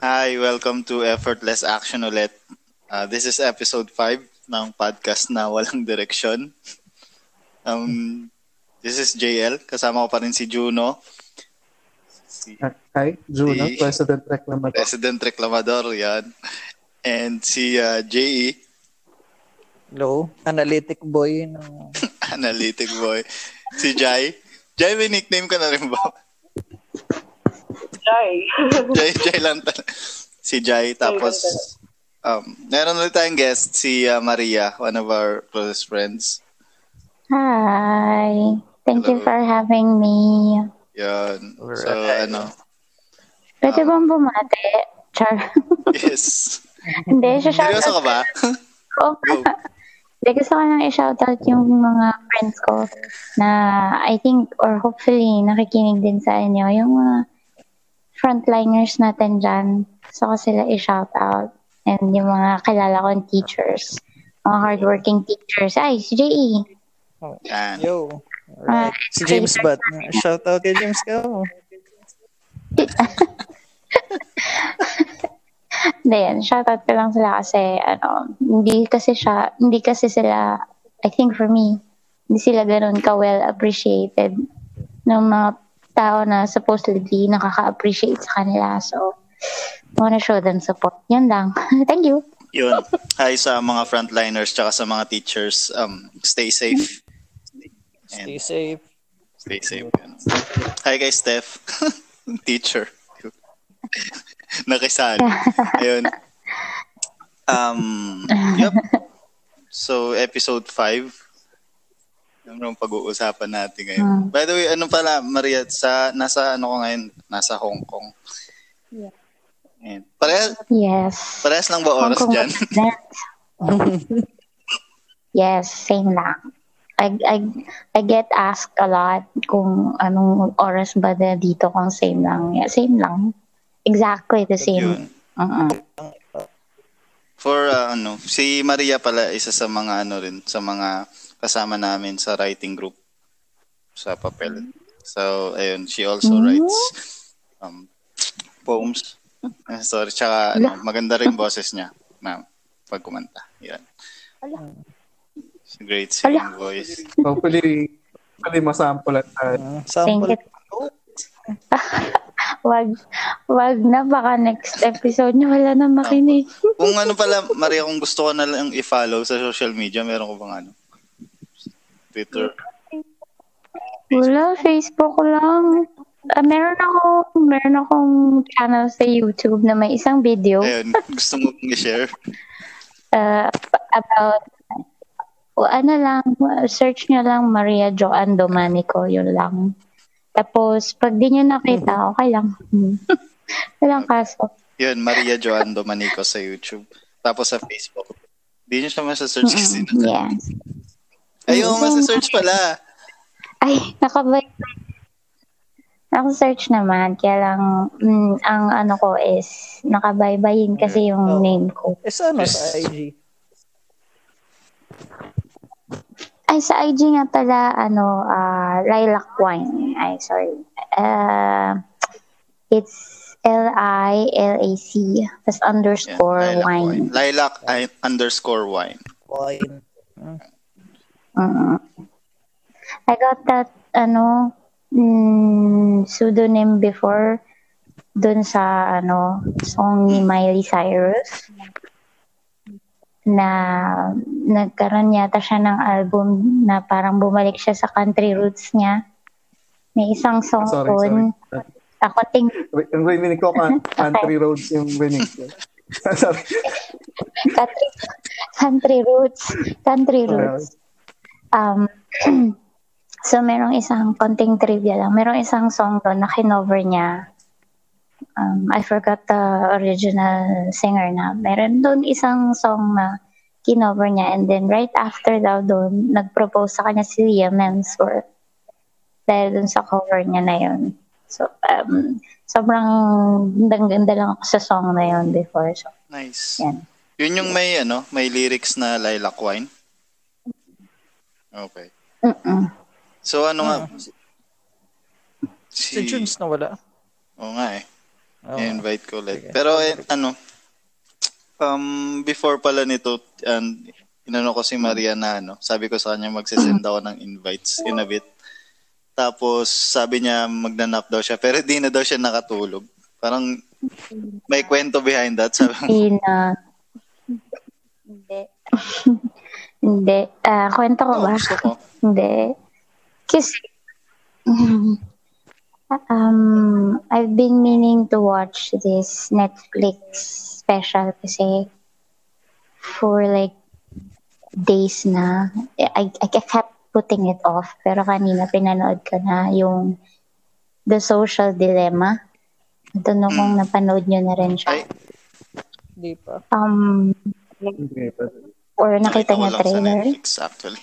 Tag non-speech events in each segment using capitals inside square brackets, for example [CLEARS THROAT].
Hi, welcome to Effortless Action ulit. Uh, this is episode 5 ng podcast na walang direksyon. Um, this is JL. Kasama ko pa rin si Juno. Si Hi, Juno, Si- President Reclamador. President Reclamador, yan. And si uh, JE, Hello, analytic boy ng [LAUGHS] analytic boy. Si Jai. Jai, may nickname ka na rin ba? [LAUGHS] Jai. [LAUGHS] Jai, Jai lang talaga. Si Jai. Tapos, um, meron ulit tayong guest, si uh, Maria, one of our closest friends. Hi. Thank you Hello. for having me. Yan. So, Alright. ano, Pwede bang bumate? Char. [LAUGHS] yes. Hindi, siya shout Seryoso ka ba? ko. [LAUGHS] Go. Hindi, gusto ko lang i-shoutout yung mga friends ko na I think or hopefully nakikinig din sa inyo. Yung mga frontliners natin dyan. Gusto ko sila i-shoutout. And yung mga kilala kong teachers. Mga hardworking teachers. Ay, si JE. Yan. Yo. Alright. Si James Bat. Shout out kay James ka. Hindi, yan. Shoutout ko lang sila kasi, ano, hindi kasi siya, hindi kasi sila, I think for me, hindi sila ganun ka-well appreciated ng mga tao na supposedly nakaka-appreciate sa kanila. So, I wanna show them support. Yun lang. [LAUGHS] Thank you. Yun. Hi sa mga frontliners tsaka sa mga teachers. Um, stay safe. Stay And safe. stay safe. Yun. Hi kay Steph. [LAUGHS] Teacher. Nakisali. Ayun. Um, yep. So, episode 5. Yung yung pag-uusapan natin ngayon. Hmm. By the way, ano pala, Maria, sa, nasa ano ko ngayon? Nasa Hong Kong. Yeah. And, parehas, Yes. parehas lang ba oras Hong Kong dyan? [LAUGHS] yes, same lang. I, I, I get asked a lot kung anong oras ba na dito kung same lang. Yeah, same lang. Exactly the same. Uh-uh. For uh, ano, si Maria pala isa sa mga ano rin, sa mga kasama namin sa writing group sa papel. So, ayun, she also Mm. writes um, poems. [LAUGHS] Eh, sorry, tsaka ano, maganda rin boses niya na pag kumanta. Yan. She's a great singing voice. Hopefully, hopefully masample at tayo. Uh, Thank sample. you. [LAUGHS] wag, wag na, baka next episode nyo wala na makinig. Kung ano pala, Maria, kung gusto ko na lang i-follow sa social media, meron ko bang ano? Twitter. Wala, Facebook lang. Ah, meron ako, meron akong channel sa YouTube na may isang video Ayun, gusto mo i-share? uh, about o ano lang, search nyo lang Maria Joan Domanico, yun lang. Tapos, pag di nyo nakita, okay lang. Hmm. Walang kaso. Yun, Maria Joan Domanico sa YouTube. Tapos sa Facebook. Hindi nyo siya masa-search kasi. [LAUGHS] Yes. Ayun, masa-search pala. Ay, nakabay. Naka-search naman, kaya lang, mm, ang ano ko is, nakabaybayin kasi yung Oh. name ko. Eh, sa ano sa IG? Ay, sa IG nga pala, ano, ah, Lilac Wine. Ay, sorry. Uh, it's L-I-L-A-C, Yan, underscore lilac wine. Lilac I- underscore wine. Wine. Mm. I got that, ano, mm, pseudonym before dun sa, ano, song ni Miley Cyrus na nagkaroon yata siya ng album na parang bumalik siya sa country roots niya. May isang song Sorry, sorry. Ako ting [LAUGHS] Yung rinig ko, country roads yung rinig ko. Sorry. country, country roots. Country roots. Um, [CLEARS THROAT] so, merong isang konting trivia lang. Merong isang song doon na kinover niya. Um, I forgot the original singer na. Meron doon isang song na kinover niya and then right after daw doon, nag-propose sa kanya si Liam Hemsworth dahil doon sa cover niya na yun. So, um, sobrang gandang-ganda lang ako sa song na yun before. So, Nice. yan. Yun yung may, ano, may lyrics na lilac wine. Okay. Mm-mm. So, ano nga? Si Junes na wala. Oo nga eh. Oo. I-invite ko ulit. Sige. Pero eh, ano, um, before pala nito, um, inano ko si Maria na ano, sabi ko sa kanya magsisend ako ng invites in a bit. Tapos sabi niya magnanap daw siya, pero di na daw siya nakatulog. Parang may kwento behind that. Sabi mo, Hindi na. Hindi. [LAUGHS] Hindi. Ah, kwento ko "Oh, ba? gusto ko. [LAUGHS] Hindi. Kasi, [LAUGHS] um, I've been meaning to watch this Netflix special kasi for like days na. I, I kept putting it off. Pero kanina pinanood ko na yung The Social Dilemma. I don't know kung napanood nyo na rin siya. Ay, Hindi pa. Um, Hindi pa. Or nakita sa trailer? Netflix actually.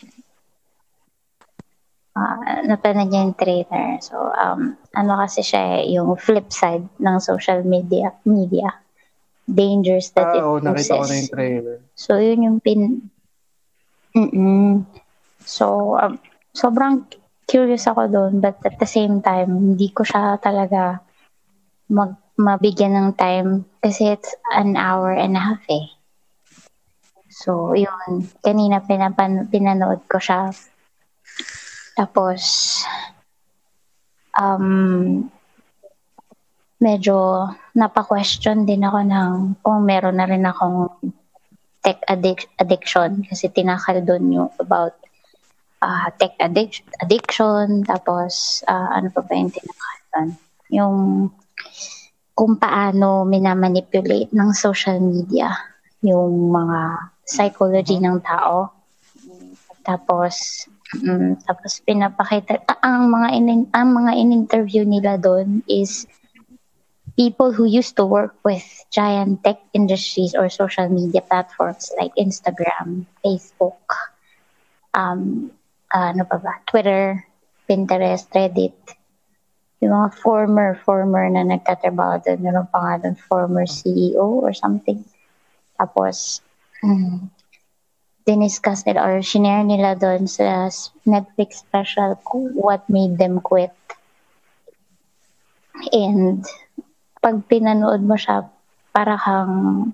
Ah, napanood niya yung trailer. So, um, ano kasi siya eh, yung flip side ng social media, media. Dangers that Ah, it oo, nakita ko na poses. yung trailer. So, yun yung pin... Mm-mm. So, um, sobrang curious ako doon, but at the same time, hindi ko siya talaga mag mabigyan ng time kasi it's an hour and a half eh. So, yun. Kanina pinapan pinanood ko siya. Tapos, um, medyo napa-question din ako ng kung meron na rin akong tech addic- addiction kasi tinakal doon yung about ah, tech addic- addiction tapos ah, ano pa ba yung tinakal doon yung kung paano minamanipulate ng social media yung mga psychology ng tao tapos mm, tapos pinapakita ah, ang mga in, ang mga in-interview nila doon is people who used to work with giant tech industries or social media platforms like Instagram, Facebook, um, ano pa ba, Twitter, Pinterest, Reddit. Yung mga former, former na nagtatrabaho doon, meron pa nga doon, former CEO or something. Tapos, mm, diniscuss nila or shinare nila doon sa Netflix special what made them quit. And pag pinanood mo siya, para kang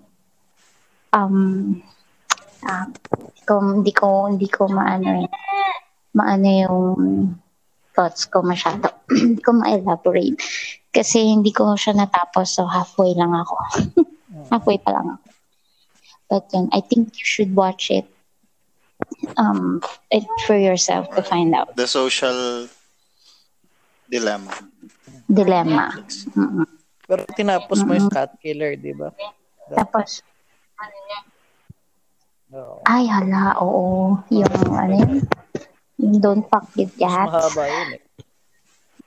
um ah, kung hindi ko hindi ko maano eh, maano yung thoughts ko masyado. [CLEARS THROAT] hindi ko ma-elaborate. Kasi hindi ko siya natapos so halfway lang ako. [LAUGHS] halfway pa lang ako. But yun, I think you should watch it um it for yourself to find out. The social dilemma. Dilemma. Mm-mm. Pero tinapos mo yung cat killer, di ba? Tapos, Oo. ay hala, oo. Yung ano yun? Yung don't fuck with Mas cats. mahaba yun eh.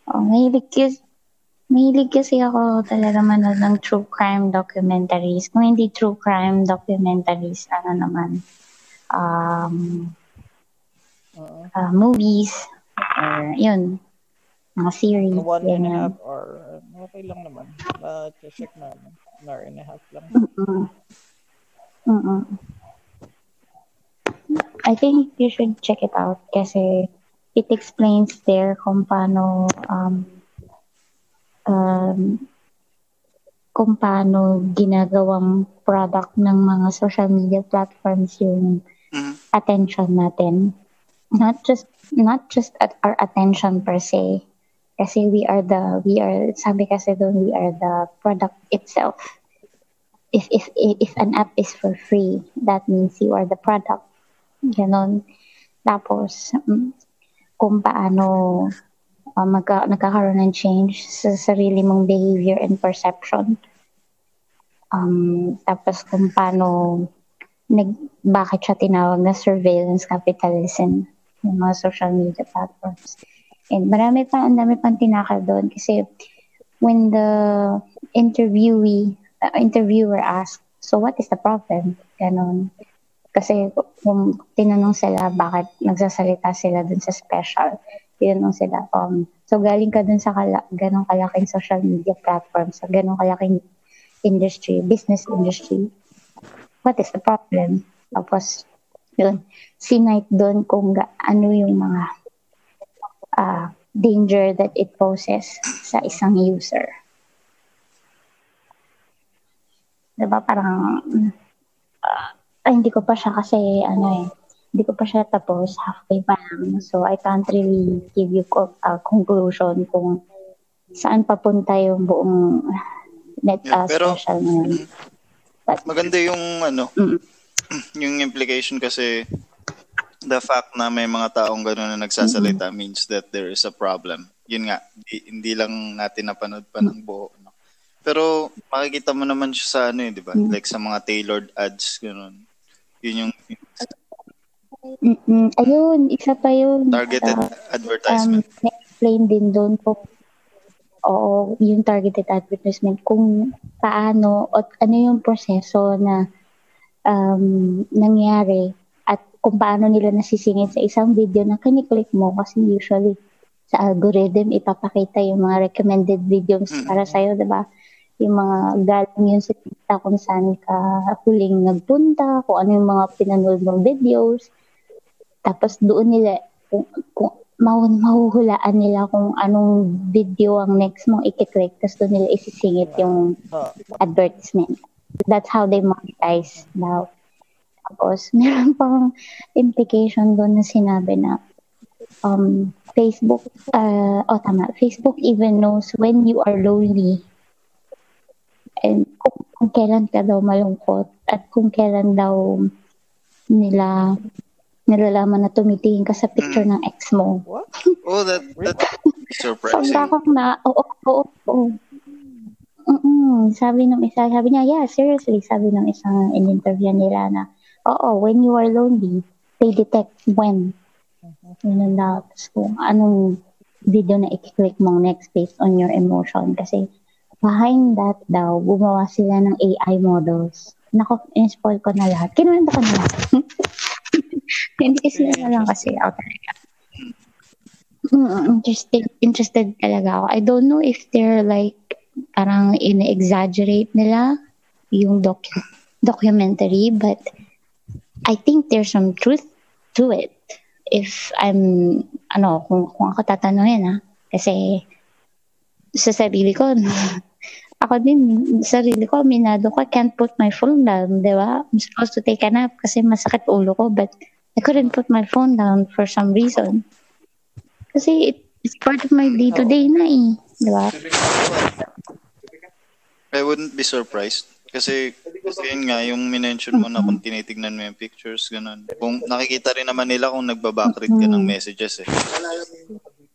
Oh, mahilig kasi, mahilig kasi ako talaga manood ng true crime documentaries. Kung hindi true crime documentaries, ano naman, um, uh, movies, or yun, mga series, Ano, one and a half hour. Okay lang naman. Na-check namin. An hour and a half lang. Mm-mm. Mm-mm. I think you should check it out kasi it explains there kung paano um, um, kung paano ginagawang product ng mga social media platforms yung Mhm. attention natin. Not just not just at our attention per se. Kasi we are the we are sabi kasi doon we are the product itself. If if if an app is for free, that means you are the product. Ganon. Tapos mm, kung paano uh, magka, nagkakaroon ng change sa sarili mong behavior and perception. Um, tapos kung paano nag, bakit siya tinawag na surveillance capitalism yung mga social media platforms. And marami pa, ang dami pang tinakal doon kasi when the interviewee, uh, interviewer asked, so what is the problem? Ganon. Kasi kung tinanong sila bakit nagsasalita sila dun sa special, tinanong sila, um, so galing ka dun sa kala, ganong kalaking social media platform, sa ganong kalaking industry, business industry, what is the problem? Tapos, yun, sinight doon kung ga- ano yung mga ah, danger that it poses sa isang user. Diba parang, ah, ay, hindi ko pa siya kasi, ano eh, hindi ko pa siya tapos, halfway pa lang. So, I can't really give you a conclusion kung saan papunta yung buong net Yeah, uh, pero- special na yun. But, Maganda yung ano, Mm. [CLEARS THROAT] yung implication kasi the fact na may mga taong gano'n na nagsasalita means that there is a problem. Yun nga, hindi, hindi lang natin napanood pa ng buo. No? Pero makikita mo naman siya sa ano eh, di ba? Mm. Like sa mga tailored ads, gano'n. Yun yung mm, ayun, isa pa yun. targeted Uh, um, advertisement. na-explain din doon po oo, yung targeted advertisement kung paano at ano yung proseso na um, nangyari at kung paano nila nasisingit sa isang video na kiniklik mo kasi usually sa algorithm ipapakita yung mga recommended videos Mm. para sa'yo, di ba? Yung mga galing yun sa TikTok kung saan ka huling nagpunta, kung ano yung mga pinanood mong videos. Tapos doon nila, kung, kung mahuhulaan nila kung anong video ang next mong ikiklik, tapos doon nila isisingit yung advertisement. That's how they monetize now. Tapos, [LAUGHS] meron pang implication doon na sinabi na um, Facebook, uh, oh tama, Facebook even knows when you are lonely and kung, kung kailan ka daw malungkot at kung kailan daw nila nalalaman na tumitingin ka sa picture ng ex mo. what? Oh, that, that surprising. Sobra akong na, oo, oo, oo. Mm-mm. Sabi ng isa, sabi niya, yeah, seriously, sabi ng isang in-interview nila na, oo, when you are lonely, they detect when. Yun na, kung anong video na i-click mong next based on your emotion. Kasi behind that daw, gumawa sila ng AI models. Nako, in-spoil ko na lahat. Kinuwento ko na lahat. [LAUGHS] Hindi kasi na lang kasi ako talaga. Mm, interested, interested talaga ako. I don't know if they're like, parang in-exaggerate nila yung docu- documentary, but I think there's some truth to it. If I'm, ano, kung, kung ako tatanungin, ha? Kasi, sa sarili ko, [LAUGHS] ako din, sa sarili ko, minado ko, I can't put my phone down, di ba? I'm supposed to take a nap kasi masakit ulo ko, but I couldn't put my phone down for some reason. Kasi it, it's part of my day-to-day na eh. Di ba? I wouldn't be surprised. Kasi, kasi yun nga, yung minention mo na kung tinitignan mo yung pictures, ganun. Kung nakikita rin naman nila kung nagbabackread ka ng messages eh.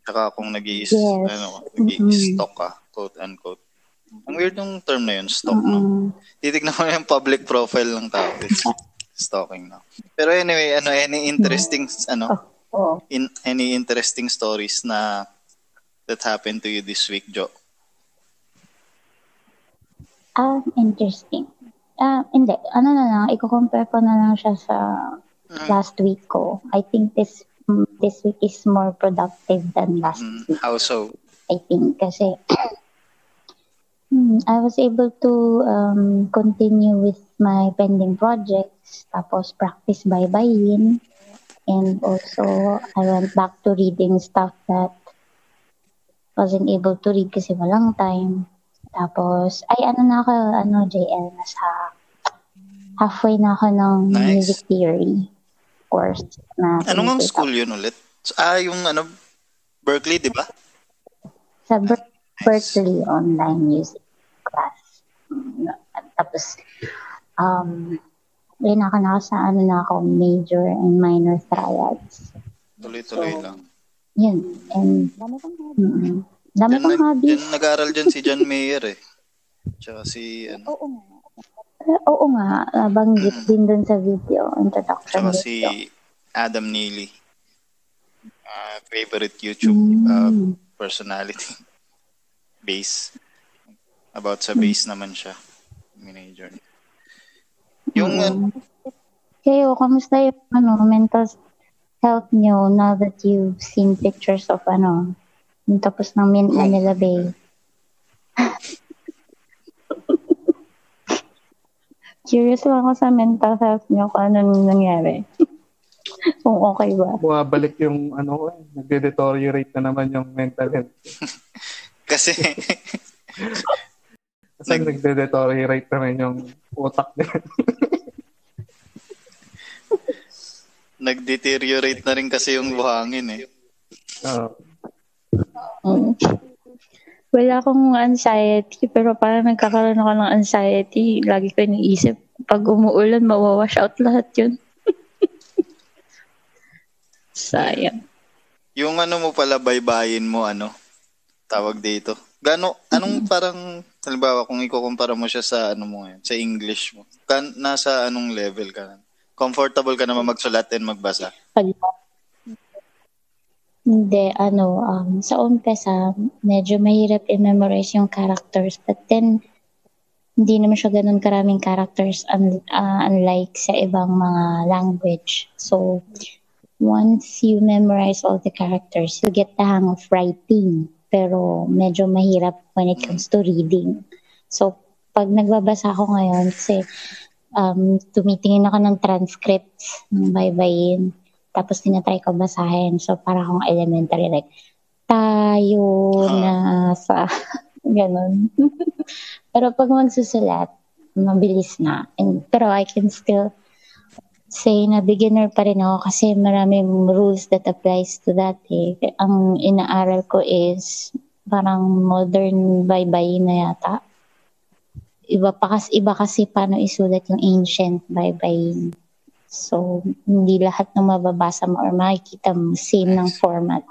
Tsaka kung nag Yes. ano, nag-i-stalk ka, quote unquote. Ang weird yung term na yun, stalk, no? Titignan mo yung public profile ng tao. [LAUGHS] Stalking, no? Pero anyway, ano, any interesting, ano, Oo. in, any interesting stories na that happened to you this week, Jo? Ah, interesting. Ah, hindi. Ano na lang, i-compare ko na lang siya sa last week ko. I think this mm, this week is more productive than last Mm, week, how so? I think. Kasi [COUGHS] mm, I was able to um, continue with my pending projects, tapos practice bye-byein. And also, I went back to reading stuff that wasn't able to read kasi walang time. Tapos, ay ano na ako, ano, JL, nasa halfway na ako ng Nice. music theory course na Anong ang school yun ulit? Ah, yung ano, Berkeley, di ba? sa Ber- Berkeley online music class. Mm, Tapos, um, yun ako na ako sa ano na ako, major and minor triads. Tuloy-tuloy So, lang. Yun. And, Dami kong mm dami Diyan, kong nag, hobbies. diyan nag-aral dyan si John Mayer eh. Tsaka si, ano, Oo nga. Oo nga, nabanggit din dun sa video, introduction tsaka si video. Adam Neely. Ah, favorite YouTube uh, Mm. personality. [LAUGHS] Bass. About sa bass naman siya. Manager. Yung, ano, Mm. Kayo, kamusta yung ano, mental health nyo now that you've seen pictures of ano, yung tapos ng Min Oh. Manila Bay? [LAUGHS] Curious lang ako sa mental health nyo kung anong nangyari. [LAUGHS] kung okay ba. Bumabalik yung ano nagde-deteriorate na naman yung mental health. [LAUGHS] kasi, Kasi Nag- nagde-deteriorate na rin yung utak niya. Nag-deteriorate na rin kasi yung buhangin eh. Oo. Mm. Wala akong anxiety, pero parang nagkakaroon ako ng anxiety. Lagi ko iniisip, pag umuulan, mawawash out lahat yun. [LAUGHS] Sayang. Yung ano mo pala, baybayin mo, ano, tawag dito. Gano, anong parang, halimbawa, kung ikukumpara mo siya sa, ano mo ngayon, sa English mo, kan, nasa anong level ka? Comfortable ka naman magsulat and magbasa? Hindi, ano, um, sa umpisa, medyo mahirap i-memorize yung characters. But then, hindi naman siya ganun karaming characters un- uh, unlike sa ibang mga language. So, once you memorize all the characters, you get the hang of writing. Pero medyo mahirap when it comes to reading. So, pag nagbabasa ako ngayon, kasi um, tumitingin ako ng transcripts ng baybayin. Tapos tinatry ko basahin. So, para akong elementary, like, tayo na sa, [LAUGHS] ganun. [LAUGHS] pero pag magsusulat, mabilis na. And, pero I can still say na beginner pa rin ako kasi maraming rules that applies to that eh. Ang inaaral ko is parang modern baybayin na yata. Iba pa kasi, iba kasi paano isulat yung ancient baybayin. So, hindi lahat ng mababasa mo or makikita mo same ng format.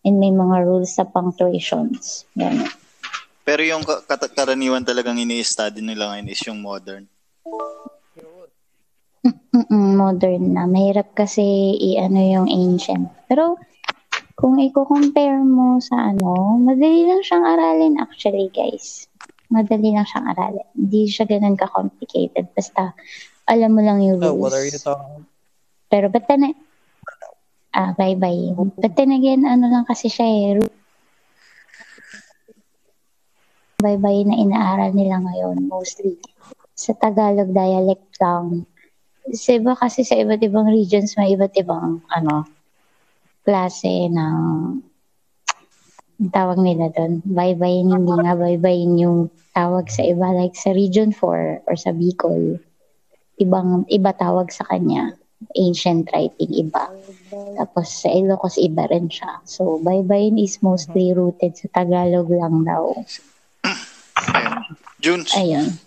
And may mga rules sa punctuations. Yan. Pero yung karaniwan talagang ini-study nila ngayon is yung modern. Mm-mm, modern na. Mahirap kasi i-ano yung ancient. Pero, kung i-compare mo sa ano, madali lang siyang aralin actually, guys. Madali lang siyang aralin. Hindi siya ganun ka-complicated. Basta, alam mo lang yung Oh, rules. what are you talking Pero but then, ah, bye-bye. But then again, ano lang kasi siya eh, bye-bye na inaaral nila ngayon, mostly. Sa Tagalog dialect lang. Sa iba kasi sa iba't ibang regions, may iba't ibang, ano, klase ng tawag nila doon. Bye-bye, hindi nga bye-bye yung tawag sa iba. Like sa Region 4 or sa Bicol, ibang, iba tawag sa kanya ancient writing iba. Tapos sa Ilocos iba rin siya. So baybayin is mostly rooted sa Tagalog lang daw. Ayun. Junes, Ayun.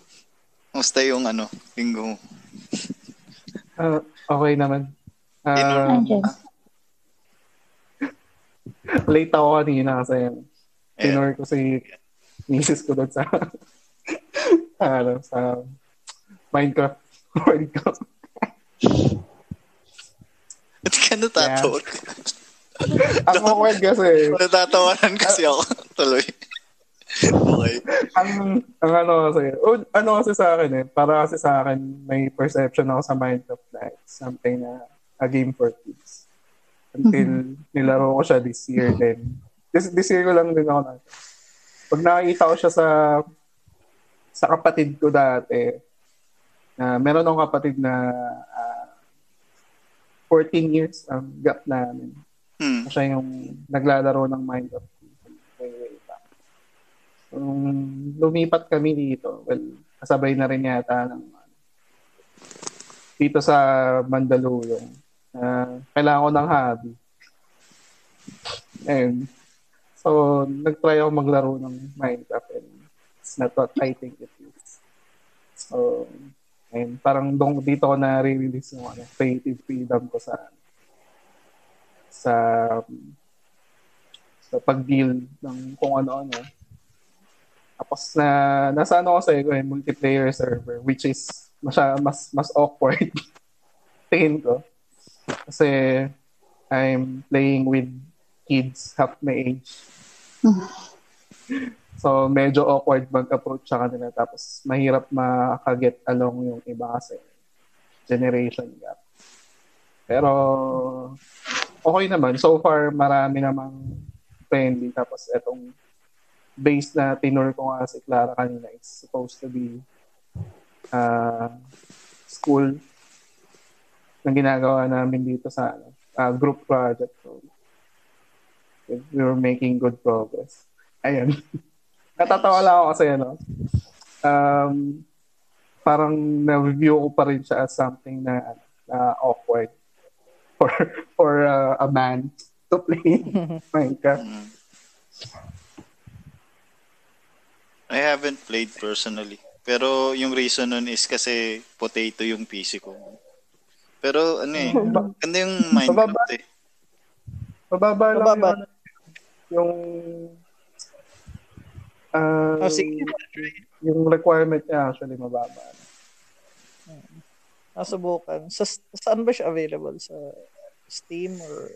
musta yung ano, linggo mo? Ah, okay naman. Andyan. late ako kanina kasi tinor ko si misis ko doon [LAUGHS] sa ano, sa Minecraft [LAUGHS] world ko. Ba't ka natatawa? Ang awkward kasi, Natatawanan kasi ako. Tuloy. Okay. ang, ang ano kasi, oh, ano kasi sa akin eh, para kasi sa akin, may perception ako sa Minecraft na it's something na a game for kids. Until nilaro ko siya this year then. This, this year ko lang din ako na. Pag nakikita ko siya sa sa kapatid ko dati, na meron akong kapatid na ah, 14 years ang gap namin. Hmm. Siya yung naglalaro ng way back. Nung lumipat kami dito, well, kasabay na rin yata ng dito sa Mandaluyong. Uh, kailangan ko ng hobby. And, so, nag-try ako maglaro ng Minecraft and it's not what I think it is. So, and parang dong, dito ko na-release yung ano, creative freedom ko sa sa sa pag-deal ng kung ano-ano. Tapos na nasa ano ko sa eh, multiplayer server which is masya, mas mas awkward [LAUGHS] tingin ko. Kasi I'm playing with kids half my age. [LAUGHS] so medyo awkward mag-approach sa kanila tapos mahirap makaget along yung iba kasi generation gap. Pero okay naman. So far, marami namang friendly. Tapos etong base na tinur ko nga si Clara kanina is supposed to be uh, school na ginagawa namin dito sa ano, uh, group project. So, we were making good progress. Ayun. [LAUGHS] Natatawa lang ako kasi ano, um, parang na-review ko pa rin siya as something na, na awkward for [LAUGHS] for uh, a man to play [LAUGHS] Minecraft. I haven't played personally. Pero yung reason nun is kasi potato yung PC ko. Pero ano eh, ganda yung Minecraft eh. Mababa lang Mababa. yung, yung uh, Oh, sige. yung requirement niya actually mababa. Nasubukan. Sa, saan ba siya available? Sa Steam or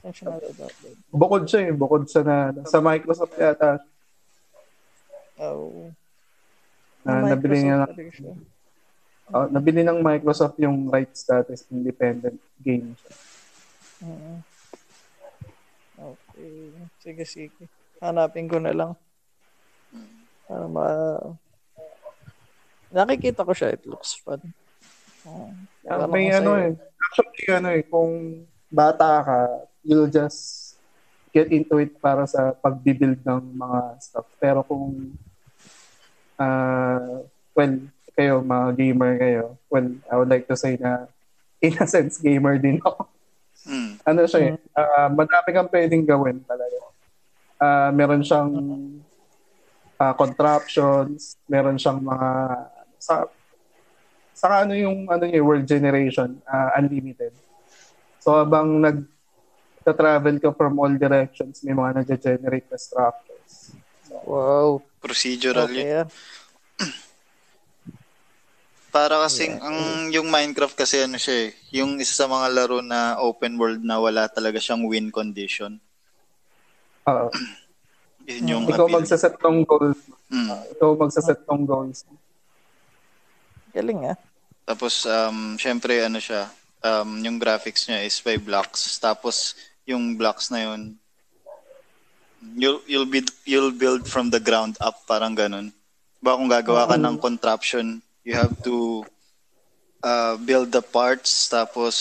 saan siya? Bukod siya eh, bukod sa na sa Microsoft yata Oh. na nabili niya siya. uh, nabili ng Microsoft yung rights status independent game siya. Mm. Okay. Sige, sige. Hanapin ko na lang. Para ma... Nakikita ko siya. It looks fun. Oh. Ah, may ano eh. Actually, ano eh, kung bata ka, you'll just get into it para sa pagbibuild ng mga stuff. Pero kung, uh, well, kayo, mga gamer kayo, well, I would like to say na, [LAUGHS] in a sense, gamer din ako. Mm. ano siya eh, ah, madami kang pwedeng gawin talaga. Ah, meron siyang ah, contraptions, meron siyang mga, sa, saka ano yung ano yung world generation, ah, unlimited. So habang nag travel ka from all directions, may mga nag-generate na structures. Wow. Procedural yun. Okay. ah. [CLEARS THROAT] Para kasing ang yung Minecraft kasi ano siya eh, yung isa sa mga laro na open world na wala talaga siyang win condition. Oo. [CLEARS THROAT] Yun yung ikaw appeal. magsaset ng goals. Mm. Ikaw magsaset ng goals. Galing ah. Tapos um syempre ano siya, um yung graphics niya is by blocks. Tapos yung blocks na yun you'll you'll build you'll build from the ground up parang ganun. Ba kung gagawa ka ng contraption, you have to uh, build the parts tapos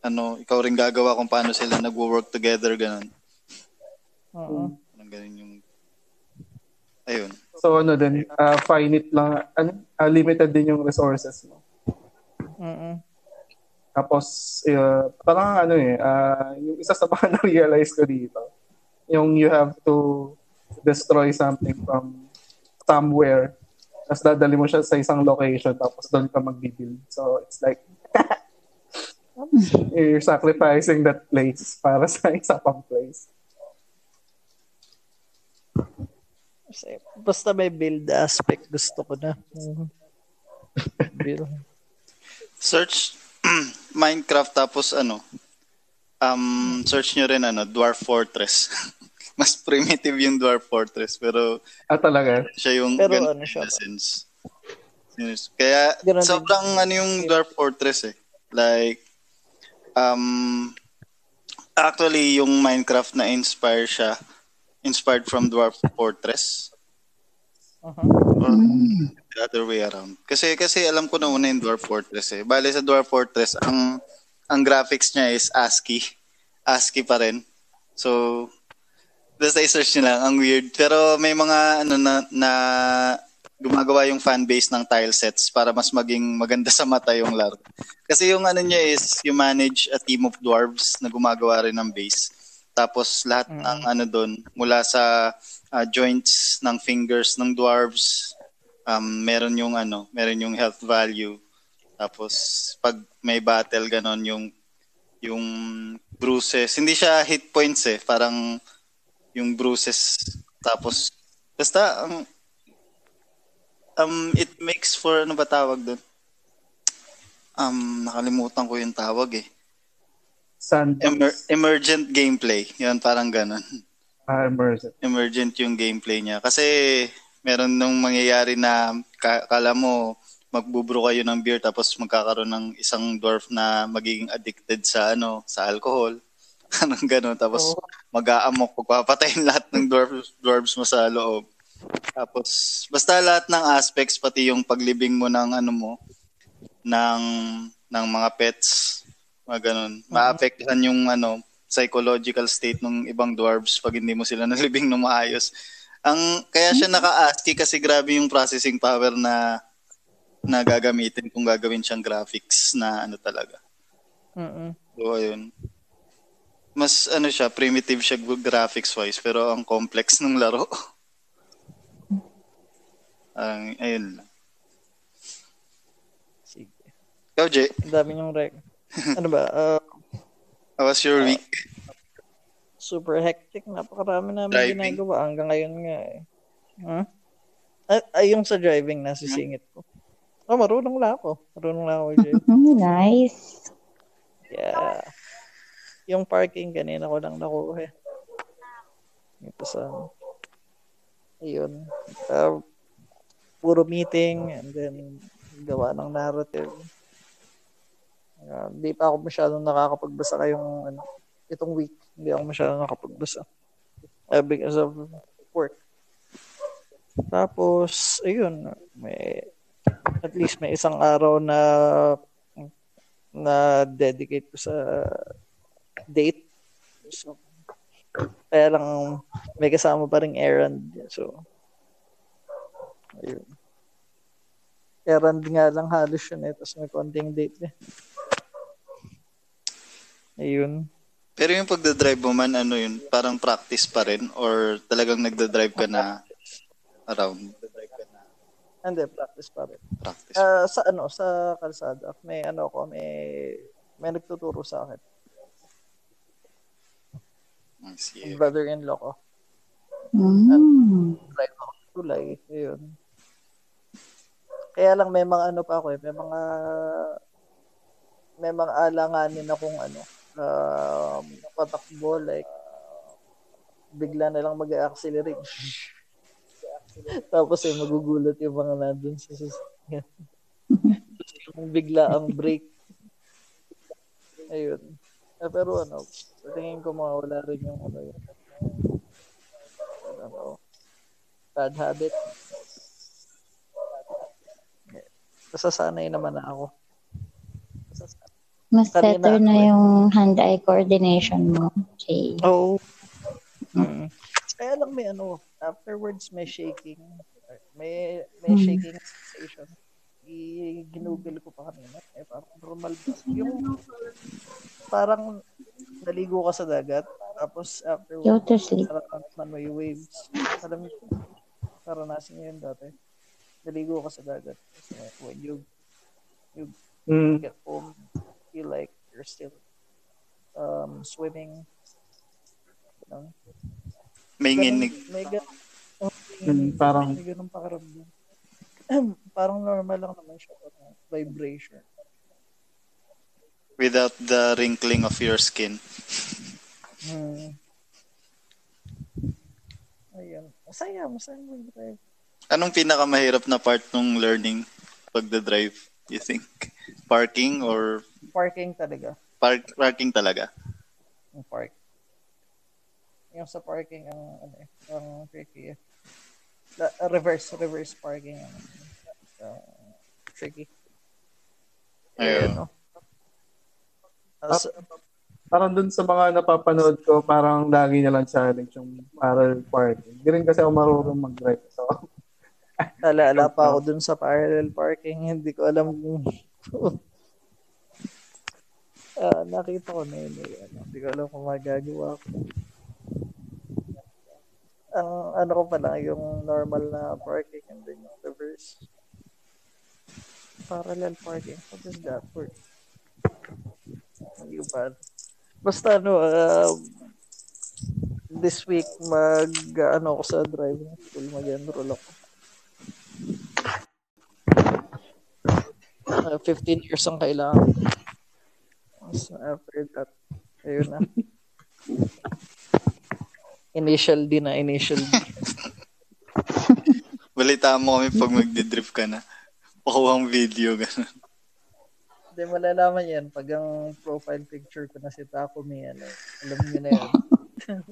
ano, ikaw rin gagawa kung paano sila nagwo-work together ganun. Oo. Parang ganun yung Ayun. So ano din, ah, finite lang, ano, ah, limited din yung resources mo. Mm-mm. Tapos, uh, parang ano eh, ah, yung isa sa mga [LAUGHS] na-realize ko dito, yung you have to destroy something from somewhere, tapos dadali mo siya sa isang location, tapos doon ka mag-build. So, it's like, [LAUGHS] you're sacrificing that place para sa [LAUGHS] isa pang place. Kasi Basta may build aspect, gusto ko na. Mhm. build. Search [CLEARS THROAT] Minecraft tapos ano um search nyo rin ano Dwarf Fortress. [LAUGHS] Mas primitive yung Dwarf Fortress pero Ah, talaga? siya yung Pero ganun ano siya essence. Yes. Kaya Ganun din. sobrang ano yung Dwarf Fortress eh. Like um actually yung Minecraft na inspire siya inspired from Dwarf Fortress Mhm. or the other way around. Kasi kasi alam ko na una yung Dwarf Fortress eh. Bale sa Dwarf Fortress ang ang graphics niya is ASCII. ASCII pa rin. So basta i-search nyo lang, ang weird. Pero may mga ano na, na gumagawa yung fan base ng tile sets para mas maging maganda sa mata yung laro. Kasi yung ano niya is you manage a team of dwarves na gumagawa rin ng base. Tapos lahat ng ano doon mula sa ah, joints ng fingers ng dwarves um, meron yung ano, meron yung health value. Tapos pag may battle ganon yung yung bruises, hindi siya hit points eh, parang yung bruises tapos basta ang um it makes for ano ba tawag doon? Um nakalimutan ko yung tawag eh. Sandbox. Emer- emergent gameplay. Yun parang ganun. Ah, immersive. emergent yung gameplay niya. Kasi meron nung mangyayari na ka- kala mo magbubro kayo ng beer tapos magkakaroon ng isang dwarf na magiging addicted sa ano sa alcohol. [LAUGHS] Anong gano'n. Tapos Oo. mag-aamok, pagpapatayin lahat ng dwarfs, dwarfs mo sa loob. Tapos, basta lahat ng aspects, pati yung paglibing mo ng ano mo, ng, ng mga pets, mga ganun. Maapektuhan yung ano, psychological state ng ibang dwarves pag hindi mo sila [LAUGHS] nalibing ng maayos. Ang kaya siya naka-ASCII kasi grabe yung processing power na na gagamitin kung gagawin siyang graphics na ano talaga. Mm-mm. So, ayun. Mas ano siya, primitive siya graphics wise pero ang complex [LAUGHS] ng laro. ang ayun lang. Sige. Ikaw, Jay, Ang dami yung rec. [LAUGHS] Ano ba? Uh, how was your week? Super hectic. Napakarami namin Driving? ginagawa. Hanggang ngayon nga eh. Huh? Ay, ay, yung sa driving, nasisingit ko. Oh, marunong lang ako. Marunong lang ako, [LAUGHS] Jay. Mm, nice. Yeah. Yung parking kanina ko lang nakuha. eh. Ito sa ayun. Uh, puro meeting and then gawa ng narrative. Uh, Hindi pa ako masyadong nakakapagbasa kayong ano, itong week. Hindi ako masyadong nakapagbasa. Uh, because of work. Tapos, ayun, may at least may isang araw na na dedicate ko sa date. So, kaya lang may kasama pa ring errand. So, ayun. Errand nga lang halos yun eh. Tapos may konting date eh. Ayun. Pero yung pagdadrive mo man, ano yun, parang practice pa rin or talagang nagdadrive ka na around Hindi, practice pa rin. practice? Ah, sa ano, sa kalsada, may ano ko, may may nagtuturo sa akin. I see. Brother-in-law ko. Mm. Drive ako tulay. Ayun. Kaya lang may mga ano pa ako eh. May mga may mga alanganin akong ano um, patakbo like bigla na lang mag-accelerate. [LAUGHS] Tapos eh magugulat yung mga nandun sa sasakyan. [LAUGHS] Bigla ang brake. Ayun. Eh, pero ano, sa tingin ko mawala rin yung ano yun. Ano, bad habit. Nasasanay naman na ako. Mas Kanina better na ako eh. yung hand-eye coordination mo, Jay. Oo. Mm. Kaya lang may ano, afterwards may shaking. May may Mm. shaking sensation. I ginugol ko pa kanina. Eh, parang normal ba? Yung parang naligo ka sa dagat. Tapos Go afterwards, to sleep. nararamdaman mo yung waves. Alam mo, naranasin niyo yun dati. Naligo ka sa dagat. Kasi when you Mm. get home, feel like you're still um, swimming. Ganun. May Ganun- nginig. May ganun. Oh, may Mm, parang- May ganun pakiramdam. [CLEARS THROAT] parang normal lang naman siya. Vibration. without the wrinkling of your skin. Hmm. Ayun. Masaya. Masaya mag-drive. Anong pinakamahirap na part ng learning pagda-drive, you think? Parking or Parking talaga. park parking talaga? Yung park. Yung sa parking ang ano eh, ang tricky. eh. La- uh, reverse reverse parking ang uh, tricky. Ayun. Ayun, no? As, Parang dun sa mga napapanood ko, parang lagi nilang challenge yung parallel parking. Hindi rin kasi ako marunong mag-drive. So, Alaala pa ako dun sa parallel parking. Hindi ko alam kung... Ah, nakita ko na yun. eh. Ano, Hindi ko alam kung magagawa ko. Ang ano ko pala, yung normal na parking and then yung reverse. Parallel parking. How does that work? Hindi ko pa. Basta ano, uh, this week mag ano ako sa driving school, mag-enroll ako. Uh, 15 years ang kailangan. So after that, ayun na. Initial D na, initial D. [LAUGHS] Balita mo kami pag magdi-drift ka na. Pakuha ang video, gano'n. Hindi, malalaman yan pag ang profile picture ko na si Takumi, ano, alam niyo na yan. [LAUGHS]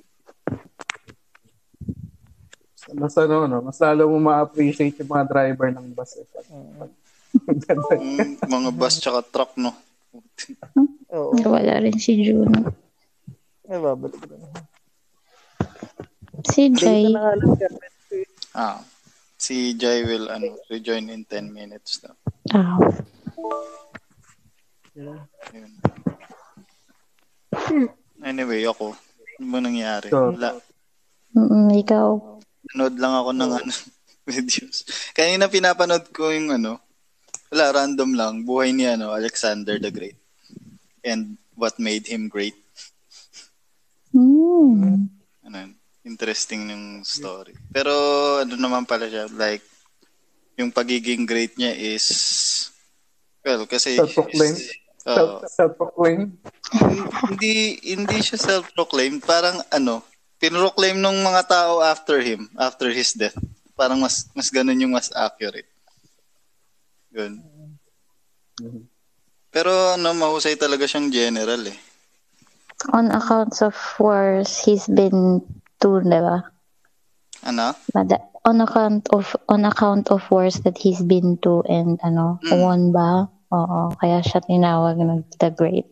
mas ano, no, mas lalo mo ma-appreciate yung mga driver ng bus. Eh. Mm. Mm, mga bus tsaka truck, no? Oo, Wala rin si Juno. may babalik ko na. Si na Kevin. Ah, si Jai will ano, rejoin in 10 minutes daw. Ah. Yeah. Yun. Anyway, ako. Ano ba nangyari? So- Wala. Mm, ikaw. Nanood lang ako ng ano, [LAUGHS] videos. Kanina pinapanood ko yung ano, wala, random lang. Buhay ni ano, Alexander the Great. And what made him great. Hmm. Ano, interesting yung story. Pero ano naman pala siya, like, yung pagiging great niya is, well, kasi, Self-proclaimed? Self, self-proclaimed. hindi hindi siya self-proclaimed. Parang ano, pinroclaim ng mga tao after him, after his death. Parang mas mas ganun yung mas accurate. Yun. Mhm. Pero ano, mahusay talaga siyang general eh. On accounts of wars, he's been to, di ba? Ano? Mada- on account of on account of wars that he's been to and ano, Mm. won ba? Oo, kaya siya tinawag na the great.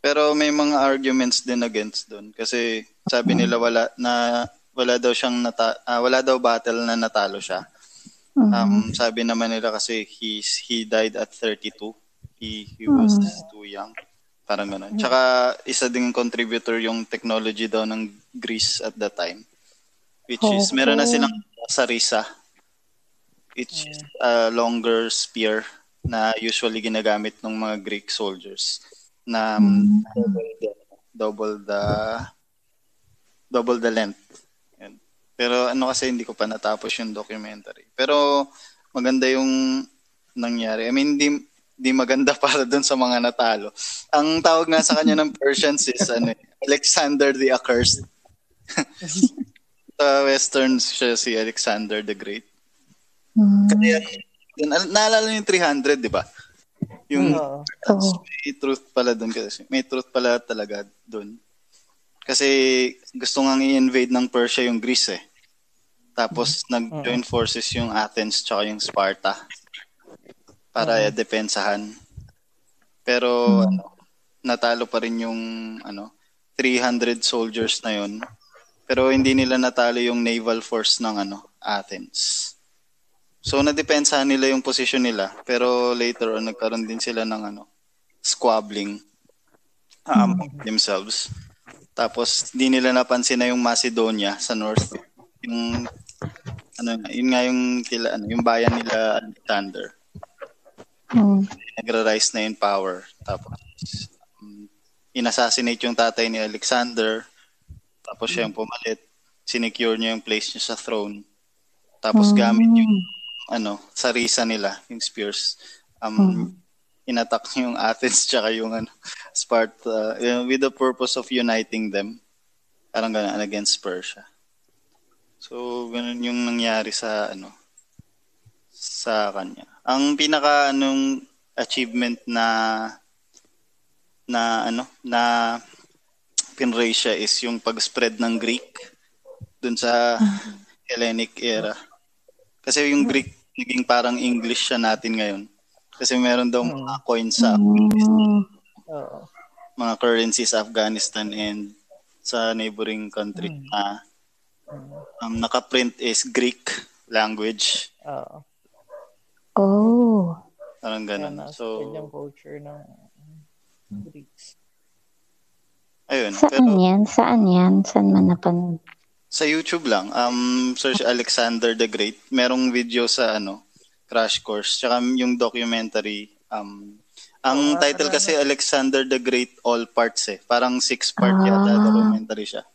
Pero may mga arguments din against doon kasi sabi nila wala na wala daw siyang nata- ah, wala daw battle na natalo siya. Um sabi naman nila kasi he's he died at 32. He he was too young. Parang ganun. Tsaka isa ding contributor yung technology daw ng Greece at that time. Which is Oh. meron na silang sarisa. Which is a longer spear na usually ginagamit ng mga Greek soldiers na um, double the double the double the length. Pero ano kasi hindi ko pa natapos yung documentary. Pero maganda yung nangyari. I mean, di, di maganda [LAUGHS] para dun sa mga natalo. Ang tawag nga sa kanya ng Persians is ano, eh, Alexander the Accursed. [LAUGHS] sa Western siya si Alexander the Great. Mm. Kaya, naalala yung 300, di ba? Yung. Oo. may truth pala doon kasi. May truth pala talaga doon. Kasi gusto nga i-invade ng Persia yung Greece eh. Tapos nag-join forces yung Athens tsaka yung Sparta para depensahan. Pero ano, natalo pa rin yung ano 300 soldiers na yun. Pero hindi nila natalo yung naval force ng ano Athens. So nadepensahan nila yung position nila, pero later on nagkaroon din sila ng ano squabbling um, themselves. Tapos di nila napansin na yung Macedonia sa north, yung ano yun nga yung kila ano yung bayan nila Alexander. Mm. Nagra-rise na in power. Tapos um, inassassinate yung tatay ni Alexander. Tapos siya yung pumalit. Sinecure niya yung place niya sa throne. Tapos gamit yung ano, sarisa nila, yung spears. Um, inattack niya yung Athens tsaka yung ano, Sparta uh, with the purpose of uniting them. Parang ganun against Persia. So, ganun yung nangyari sa ano sa kanya. Ang pinaka anong achievement na na ano na pinray siya is yung pag-spread ng Greek dun sa [LAUGHS] Hellenic era. Kasi yung Greek naging parang English siya natin ngayon. Kasi meron daw mga coins sa. Oo. mga currencies sa Afghanistan and sa neighboring country na um, nakaprint is Greek language. Oo. Oh. Parang ganun. na So, yung culture ng Greeks. ayun. Saan Pero yan? Saan yan? Saan man napanood? sa YouTube lang, um, search Alexander the Great. Merong video sa ano, Crash Course. Tsaka yung documentary. Um, ang title kasi Alexander the Great All Parts eh. Parang six-part yata Ah. documentary siya.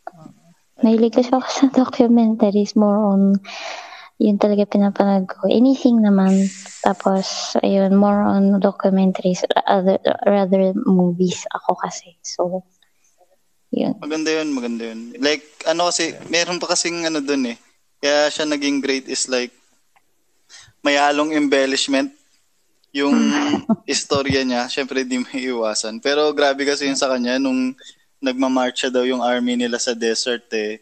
Mahilig kasi ako sa documentaries. More on, yun talaga pinapanood ko. Anything naman. Tapos, ayun, more on documentaries other, rather movies ako kasi. So, yun. Maganda yun, maganda yun. Like, ano kasi, meron pa kasing ano dun eh. Kaya siya naging great is like, may halong embellishment yung [LAUGHS] istorya niya. Syempre, di may iwasan. Pero grabe kasi yun sa kanya, nung nagmamarcha daw yung army nila sa desert eh,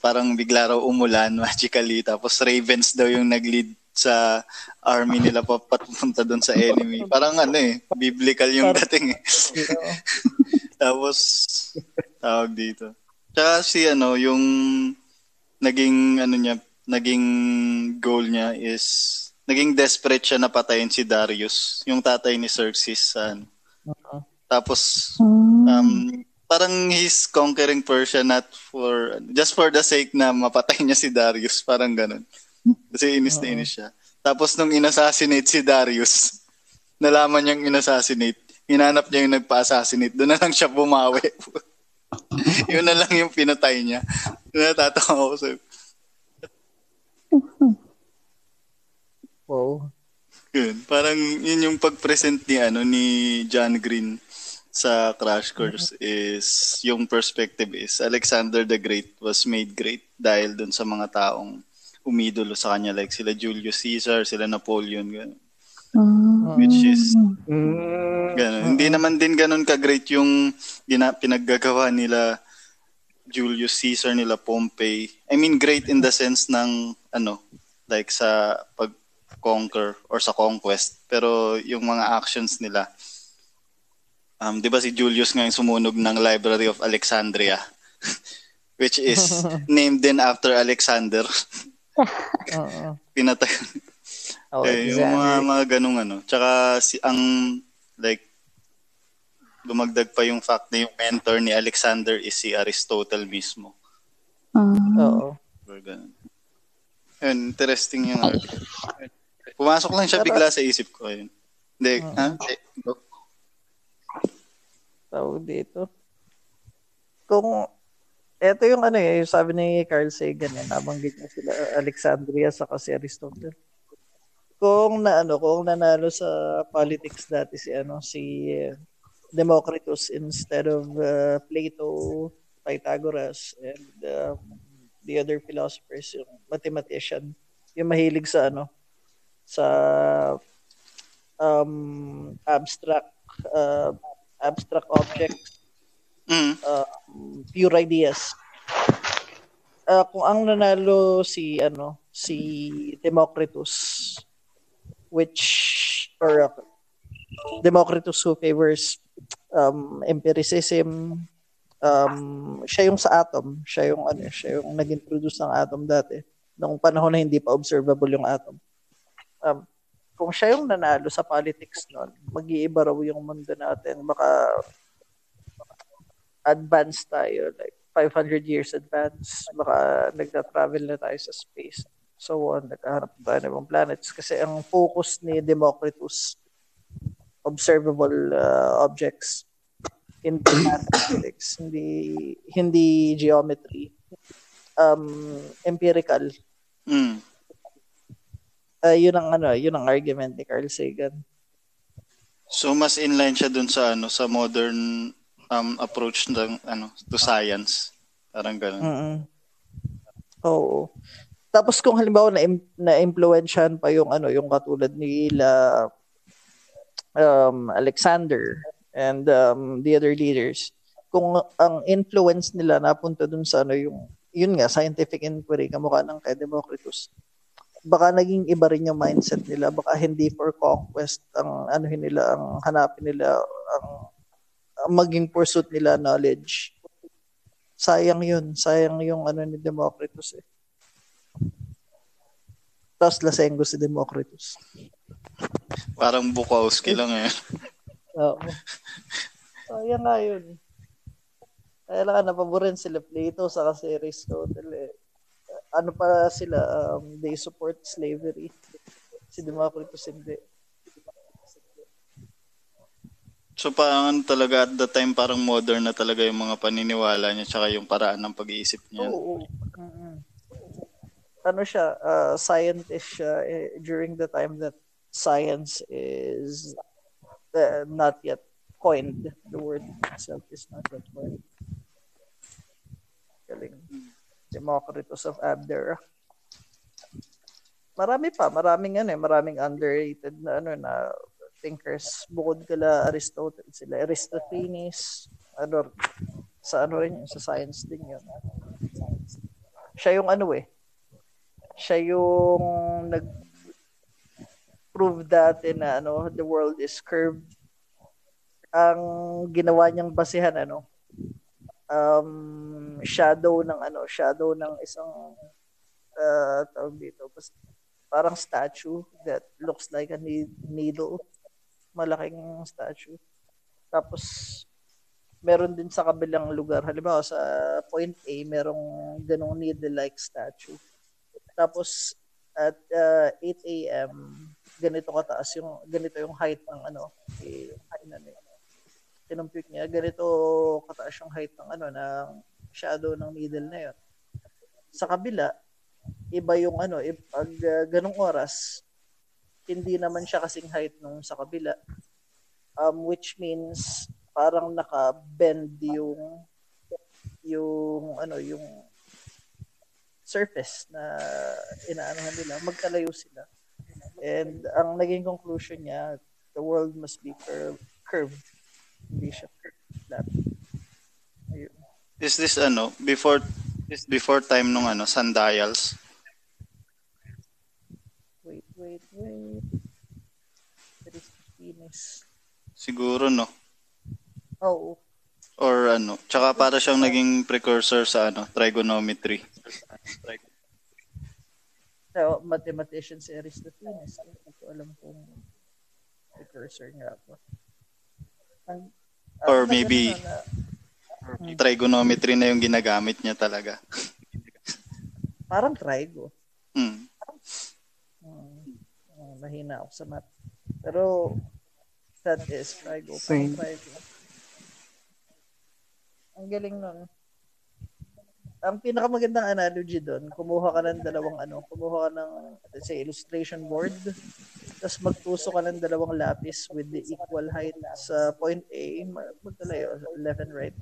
parang bigla raw umulan [LAUGHS] magically. Tapos ravens daw yung nag-lead sa army nila pa papunta doon sa enemy. Parang ano eh, biblical yung dating eh. [LAUGHS] Tapos, tawag dito. Tsaka si ano, yung naging ano niya, naging goal niya is naging desperate siya na patayin si Darius, yung tatay ni Xerxes. San. Uh-huh. Tapos Mm. um parang he's conquering Persia not for just for the sake na mapatay niya si Darius, parang ganun. Kasi inis na inis siya. Tapos nung inassassinate si Darius, nalaman niyang inassassinate, hinanap niya yung nagpa-assassinate, doon na lang siya bumawi. [LAUGHS] yun na lang yung pinatay niya. Natatawa ako sa Wow. Yun, parang yun yung pag-present ni ano ni John Green sa Crash Course is yung perspective is Alexander the Great was made great dahil dun sa mga taong umidolo sa kanya like sila Julius Caesar, sila Napoleon, ganun. Mm. which is Mm. ganun. Hindi naman din ganun ka-great yung gina- pinaggagawa nila Julius Caesar, nila Pompey. I mean great in the sense ng ano, like sa pag-conquer or sa conquest. Pero yung mga actions nila Um, 'di ba si Julius ngayon sumunog ng Library of Alexandria [LAUGHS] which is [LAUGHS] named din after Alexander. [LAUGHS] Oo. Pinatay. Oh, eh, yung mga, mga ganung ano. Tsaka si ang like dumagdag pa yung fact na yung mentor ni Alexander is si Aristotle mismo. Mm. Oo. Or ganun. Yun, interesting yung article. Pumasok lang siya bigla sa isip ko. Ayun. Hindi, ha? Hindi. Go. Tawag dito. Kung eto yung ano eh, sabi ni Carl Sagan eh, nabanggit niya sila Alexandria sa si Aristotle. Kung na ano, kung nanalo sa politics dati si ano si eh, Democritus instead of uh, Plato, Pythagoras and uh, the other philosophers, yung mathematician, yung mahilig sa ano sa um abstract uh, abstract objects Mm. um, pure ideas. Ah, kung ang nanalo si ano si Democritus which or uh, Democritus who favors um, empiricism um, siya yung sa atom siya yung ano siya yung nag-introduce ng atom dati nung panahon na hindi pa observable yung atom um, kung siya yung nanalo sa politics noon mag-iiba raw yung mundo natin baka advanced tayo, like 500 years advance, baka nagta-travel na tayo sa space. So on, naghahanap tayo ng ibang planets. Kasi ang focus ni Democritus, observable uh, objects, hindi mathematics, [CLEARS THROAT] hindi, hindi geometry, um, empirical. Mm. Uh, yun ang ano, yun ang argument ni Carl Sagan. So mas inline siya dun sa ano sa modern um, approach ng ano to science. Parang ganun. mm Oo. Tapos kung halimbawa na na influensyahan pa yung ano, yung katulad nila um Alexander and um, the other leaders, kung ang influence nila napunta dun sa ano yung yun nga scientific inquiry kamukha ng kay Democritus. Baka naging iba rin yung mindset nila, baka hindi for conquest ang ano nila, ang hanapin nila ang ang maging pursuit nila knowledge. Sayang yun. Sayang yung ano ni Democritus eh. Tapos lasenggo si Democritus. Parang Bukowski lang eh. Oo. Sayang nga yun. Kaya lang napaborin sila Plato sa kasi Aristotle eh. Ano pa sila, um, they support slavery. Si Democritus hindi. So parang ano talaga at the time parang modern na talaga yung mga paniniwala niya tsaka yung paraan ng pag-iisip niya. Oo. Mm-mm. Ano siya, uh, scientist siya eh, during the time that science is uh, not yet coined. The word itself is not yet coined. Galing. Democritus of Abdera. Marami pa, maraming ano eh, maraming underrated na ano na thinkers. Bukod kala Aristotle sila Aristophanes ano sa ano rin yun, sa science din yun. Siya yung ano eh siya yung nag prove dati na ano the world is curved. Ang ginawa niyang basihan ano um shadow ng ano shadow ng isang uh, tawag dito, parang statue that looks like a needle. Malaking statue. Tapos, meron din sa kabilang lugar. Halimbawa, sa point A, merong ganong needle-like statue. Tapos, at uh, 8 a.m., ganito kataas yung, ganito yung height ng ano, eh, ano, kinumpute niya, ganito kataas yung height ng ano, ng shadow ng needle na yun. Sa kabila, iba yung ano, eh, pag uh, ganong oras, hindi naman siya kasing height nung sa kabila. Um, which means parang naka-bend yung yung ano yung surface na inaanohan nila magkalayo sila and ang naging conclusion niya the world must be curved curved hindi siya flat Ayun. is this ano before is before time nung ano sundials wait wait wait Venus siguro no Oo. Or ano, tsaka para siyang naging precursor sa ano, trigonometry. So, mathematician si Aristophanes. Hindi ko alam kung precursor nga ako. Ang, Or maybe na, na, trigonometry na yung ginagamit niya talaga. Parang trigo. Hmm. Hmm. mahina ako sa math. Pero that is trigo. Parang trigo. Ang galing nun. Ang pinakamagandang analogy doon, kumuha ka ng dalawang ano, kumuha ka ng let's say illustration board, tapos magtuso ka ng dalawang lapis with the equal height sa point A, magkalayo, left and right.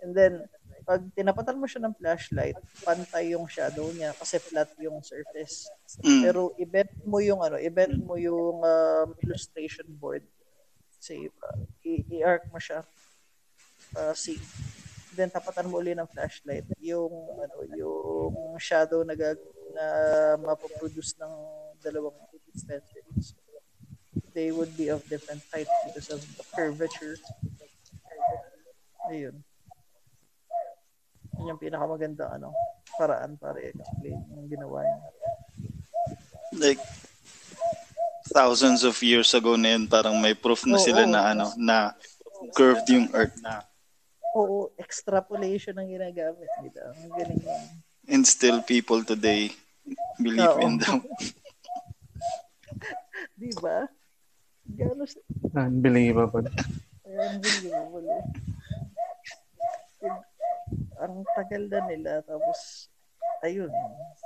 And then, pag tinapatan mo siya ng flashlight, pantay yung shadow niya kasi flat yung surface. Mm. Pero i-bend mo yung ano, i-bend mo yung um, illustration board. Say, uh, i-arc mo siya. Uh, see, then tapatan mo uli ng flashlight. Yung ano yung shadow na gag na mapoproduce ng dalawang pencils they would be of different height because of the curvature. Ayun. Yun yung pinakamaganda ano paraan para i-explain yung ginawa niya. Like thousands of years ago na yun parang may proof na oh, sila oh, na ano na curved yung earth na Oo, extrapolation ang ginagamit nila. Ang galing yun. And still people today believe Oo. in them. [LAUGHS] Di ba? Gano Unbelievable. Unbelievable. Eh. Ang tagal na nila tapos ayun,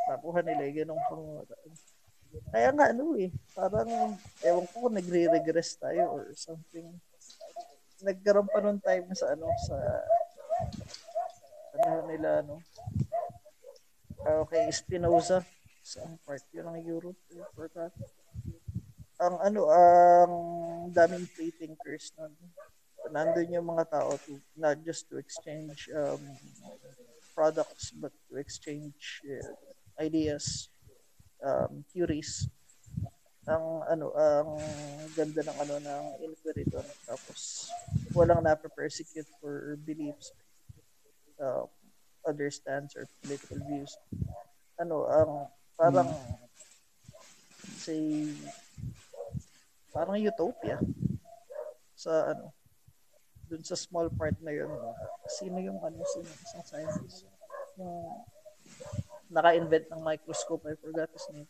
nakuha nila yung ganong pangunan. Kaya nga ano eh, parang ewan ko kung nagre-regress tayo or something nagkaroon pa noon time sa ano sa ano nila ano uh, kay Spinoza sa part yun ng Europe for that ang ano ang daming free thinkers nun. Nandun yung mga tao to not just to exchange um, products but to exchange uh, ideas um, theories ang ano ang ganda ng ano ng inquiry doon tapos walang na-persecute for beliefs uh, other stands or political views. Ano ang parang hmm. say parang utopia sa ano dun sa small part na yun. Sino yung ano sino isang scientist? Yung naka-invent ng microscope I forgot his name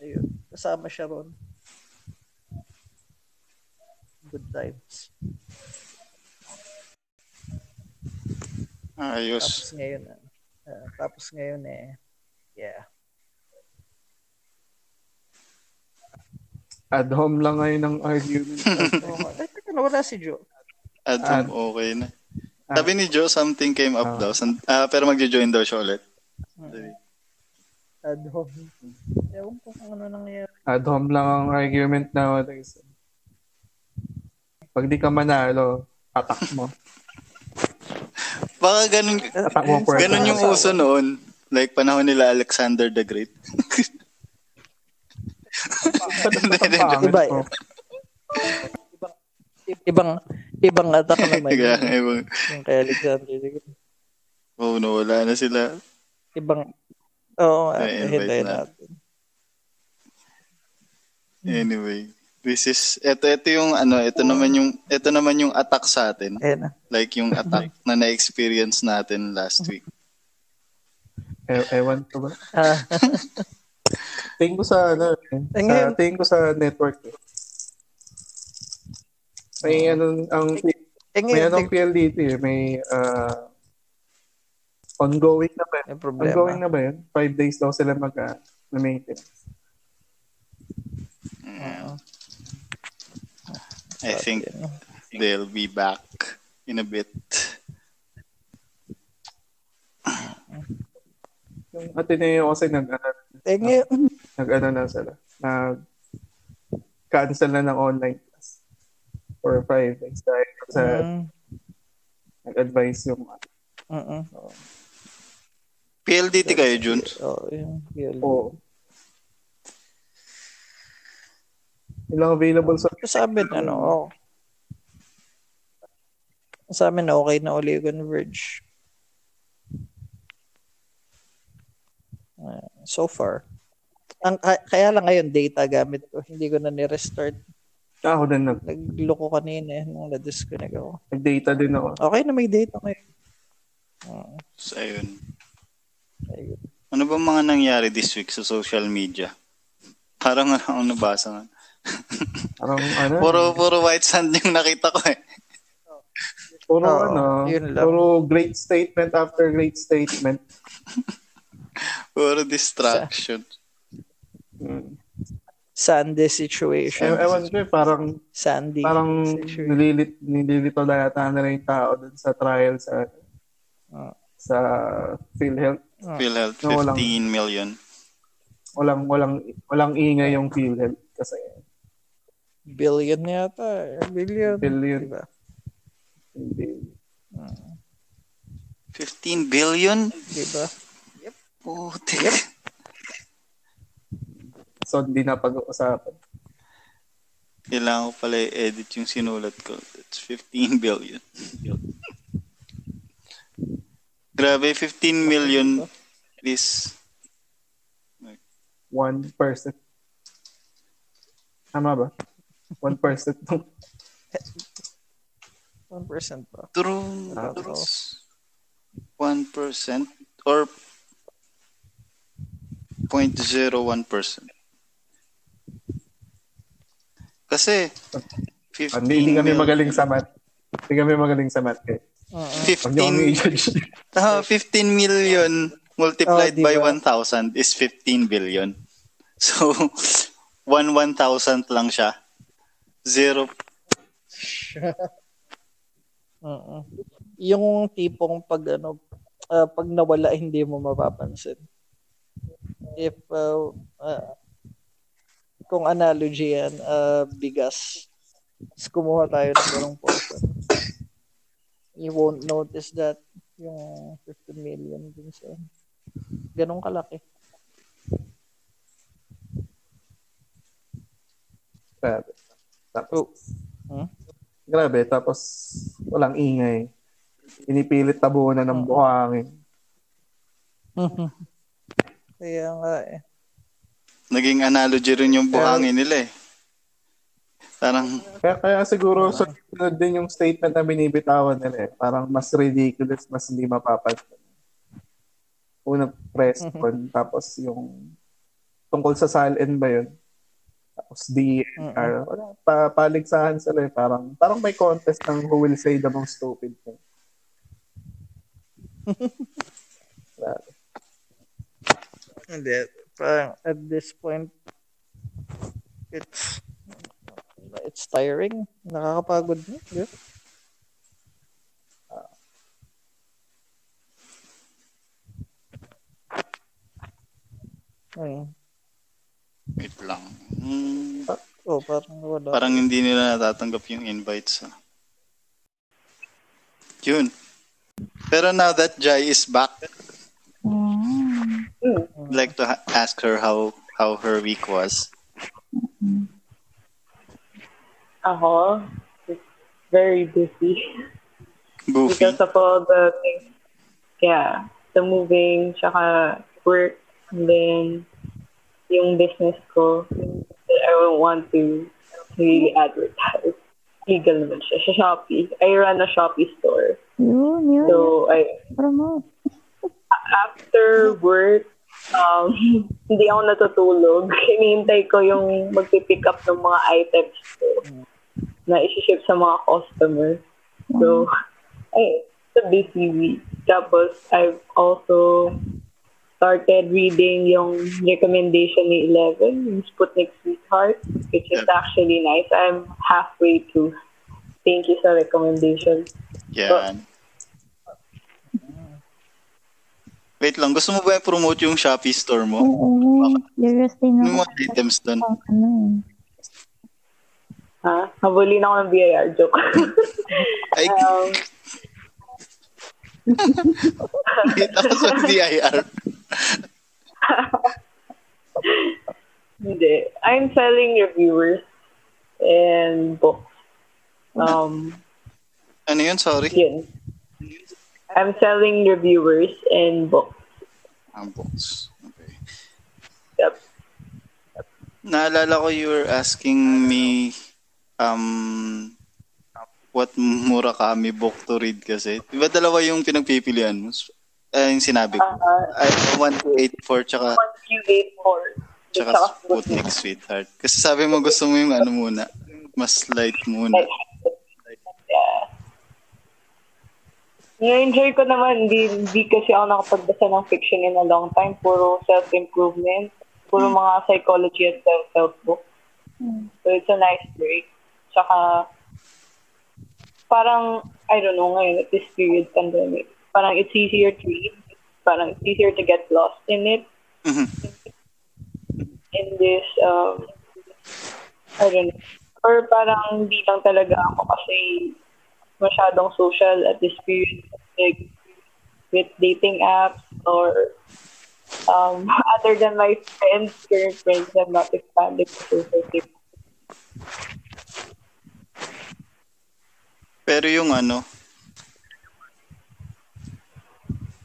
Ayun. Kasama siya ron. Good times. Ayos. Tapos ngayon, uh, tapos ngayon eh, yeah. At home lang ngayon ng argument. [LAUGHS] Ay, teka na, wala si Joe. At home, okay na. Sabi ni Joe, something came up uh, daw. Uh, pero magjo-join daw siya ulit. Uh-huh. Ad hom. Ewan ko kung ano nangyayari. Ad hom lang ang argument nowadays. Pag di ka manalo, atak mo. [LAUGHS] Baka ganun, atak mo ganun yung uso noon. Like panahon nila Alexander the Great. Iba. [LAUGHS] ibang ibang ibang attack naman. [LAUGHS] Ibang. Yung kay Alexander the Great. Oh, nawala na sila. ibang Oo, hintayin natin. natin. Anyway, this is ito ito yung ano, ito naman yung ito naman yung attack sa atin. Ayan na. Like yung attack [LAUGHS] na na-experience natin last week. E- ewan ko ba? Ah, [LAUGHS] Tingin ko sa, ano, sa, ngayon- tingin ko sa network. eh. May ano, ang, may anong PLDT eh, may ah, ongoing na ba? may problema. Ongoing na ba yun? Five days daw sila mag uh, na maintenance. Oo. I think they'll be back in a bit. Yung Ateneo kasi nag, ano, Eh, nag ano na sila, nag cancel na ng online class for five days dahil sa mm, nag-advise yung mm, PLDT kayo, Jun? Oo, yung yun. Oo. Ilang available sa Sa amin, ano, oh. Sa amin, okay na uli yung Converge. Ah, so far. Ang, ka- kaya lang ngayon, data gamit ko. Hindi ko na ni-restart. ako din nag, Nagloko kanina eh, nung na-disconnect ako. nag-data din ako. Okay na may data ngayon. Ah, So, ayun. Ayun. Ano ba mga nangyari this week sa social media? Parang [LAUGHS] ano akong nabasa nga. Parang ano, Puro, puro white sand yung nakita ko eh. puro Oo, ano, yun lang. puro great statement after great statement. [LAUGHS] Puro distraction. Mm. Sandy Eh, situation. ewan ko eh, parang Sandy parang situation. nililit, nililito na yata na rin yung tao dun sa trial sa Ah. sa PhilHealth. PhilHealth, No, walang- 15 million. Walang walang walang ingay yung PhilHealth kasi Billion yata. eh. Billion. billion Diba? hindi 15 billion? Diba? Putik. so hindi na pag-uusapan. Kailangan ko pala i-edit yung sinulat ko. That's 15 billion. Grabe, 15 million is 1%. Tama ba? 1% ng 1% pa. true. Ah, true. 1% or 0.01%. Kasi 15 hindi, hindi kami million- magaling sa math. Hindi kami magaling sa math. Eh. Kami 15 i-judge. Ah, 15 million multiplied Oh, by diba? 1,000 is 15 billion. So, [LAUGHS] 1 1,000 lang siya. Zero. [LAUGHS] Oo. Yung tipong pag ano, ah, pag nawala hindi mo mapapansin. If uh, ah, kung analogy yan, ah, bigas. Tapos kumuha tayo ng ganong portion. You won't notice that yung 15 million dun sa ganong kalaki. Grabe. Tapos, Oh. Hmm? grabe. Tapos, walang ingay. Inipilit tabunan ng buhangin. [LAUGHS] Kaya nga eh. Naging analogy rin yung buhangin nila eh. Parang, Kaya, kaya siguro sunod din yung statement na binibitawan nila eh. Parang mas ridiculous, mas hindi mapapansin. Una, press con, tapos yung tungkol sa SALN ba yun? Tapos DNR. Wala, pa, paligsahan sila eh. Parang, parang may contest ng who will say the most stupid thing. Hindi. Parang at this point, it's it's tiring. Nakakapagod na. Di ba? Ayun. wait lang. Hmm, Oh, parang wala. parang hindi nila natatanggap yung invites. ah. Yun. Pero now that Jai is back, Mm. I'd like to ha- ask her how how her week was. Ako, it's very busy Goofy. because of all the things. Yeah, the moving, tsaka work, and then yung business ko that I don't want to really advertise. Legal naman siya. Sa Shopee. I run a Shopee store. Yun, yun. So, I, Promote. after work, um, [LAUGHS] hindi ako natutulog. Hinihintay ko yung magpipick up ng mga items ko na isi-ship sa mga customer. So, ay, it's a busy week. Tapos, I've also started reading yung recommendation ni Eleven, yung Sputnik Sweetheart, which is actually nice. I'm halfway through. Thank you sa recommendation. Yan. Wait lang, gusto mo ba i-promote yung Shopee store mo? Oo. Curious din Yung ako. mga items doon? Ano eh. Ha? Habulin ako ng BIR joke. [LAUGHS] Um, kita ko sa BIR. [LAUGHS] Hindi. I'm selling reviewers and books. Um, Ano yun? Sorry. yun. I'm selling reviewers and books. Ang books. Okay. Yep. Naalala ko you were asking me um what Murakami book to read kasi. Di ba dalawa yung pinagpipilian mo? Eh, yung sinabi ko. Uh, Ay, 1284 tsaka, one few eight four. tsaka Sputnik Sweetheart. Kasi sabi mo gusto mo yung ano muna. Mas light muna. Yeah. Na-enjoy ko naman. Hindi, hindi kasi ako nakapagbasa ng fiction in a long time. Puro self-improvement. Puro mga psychology and self-help book. So, it's a nice break. Tsaka, parang, I don't know ngayon, at this period pandemic, parang it's easier to read. Parang it's easier to get lost in it. Mhm. in this, um, I don't know. Or parang hindi lang talaga ako kasi masyadong social at this period. Like, with dating apps or um, [LAUGHS] other than my friends, current friends, I'm not expanding to social. Pero yung ano,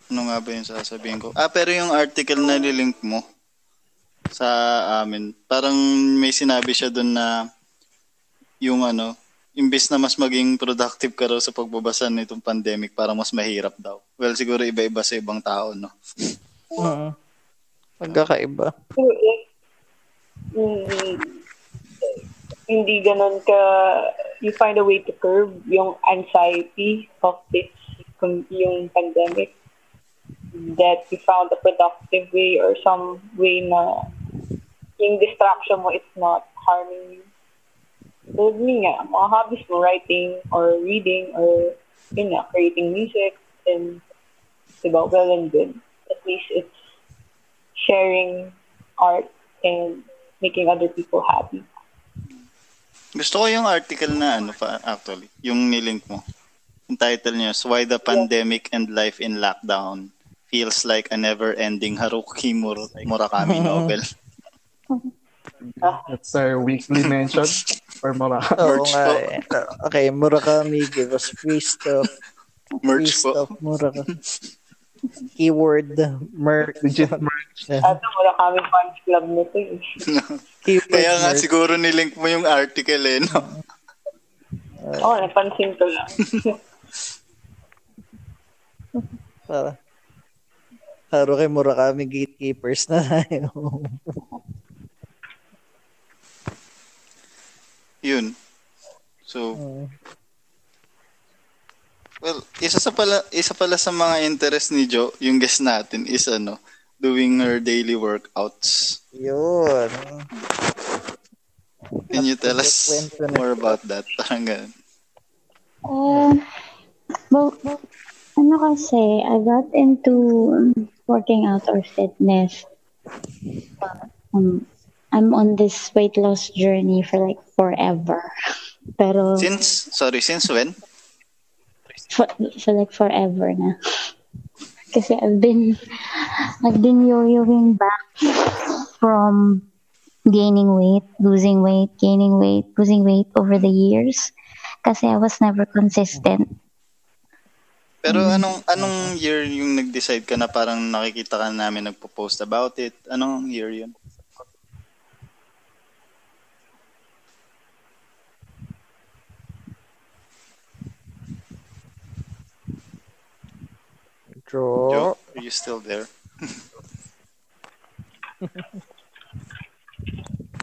ano nga ba yung sasabihin ko? Ah, pero yung article na nilink mo sa amin, parang may sinabi siya doon na yung ano, imbis na mas maging productive ka raw sa pagbabasa nitong pandemic, parang mas mahirap daw. Well, siguro iba-iba sa ibang tao, no? Oo. Magkakaiba. Pero eh, mm, hindi ganun ka, you find a way to curb yung anxiety of this, yung pandemic. That you found a productive way or some way na yung distraction mo is not harming you. So, yun nga, mga hobbies mo, writing or reading or, yun nga, creating music, and, diba, well and good. At least it's sharing art and making other people happy. Gusto ko yung article na ano pa actually, yung nilink mo. Yung title niya is Why the Pandemic and Life in Lockdown Feels Like a Never-Ending Haruki Mur- Murakami [LAUGHS] Novel. That's our weekly mention for Moraka. Oo Merch nga po. eh. Okay, Murakami, give us free stuff. Free Merch po. stuff, Murakami. Keyword, merch. Legit merch. At wala kami fans club nito eh. Keyword, Kaya nga merch. siguro nilink mo yung article eh, no? Oo, oh, napansin ko lang. [LAUGHS] Para, para kay Murakami, gatekeepers na tayo. Yun. So, Oo. Well, isa sa pala isa pala sa mga interest ni Jo, yung guest natin is ano, doing her daily workouts. Yun. Can you tell us more about that? [LAUGHS] Parang ganun. Uh, well, ano kasi, I got into working out or fitness. Um, I'm on this weight loss journey for like forever. [LAUGHS] Pero, Since, sorry, since when? For, for like forever na. Kasi I've been, I've been yo-yoing back from gaining weight, losing weight, gaining weight, losing weight over the years. Kasi I was never consistent. Pero anong anong year yung nag-decide ka na parang nakikita ka namin nagpo-post about it? Anong year yun? Joe. Joe, are you still there?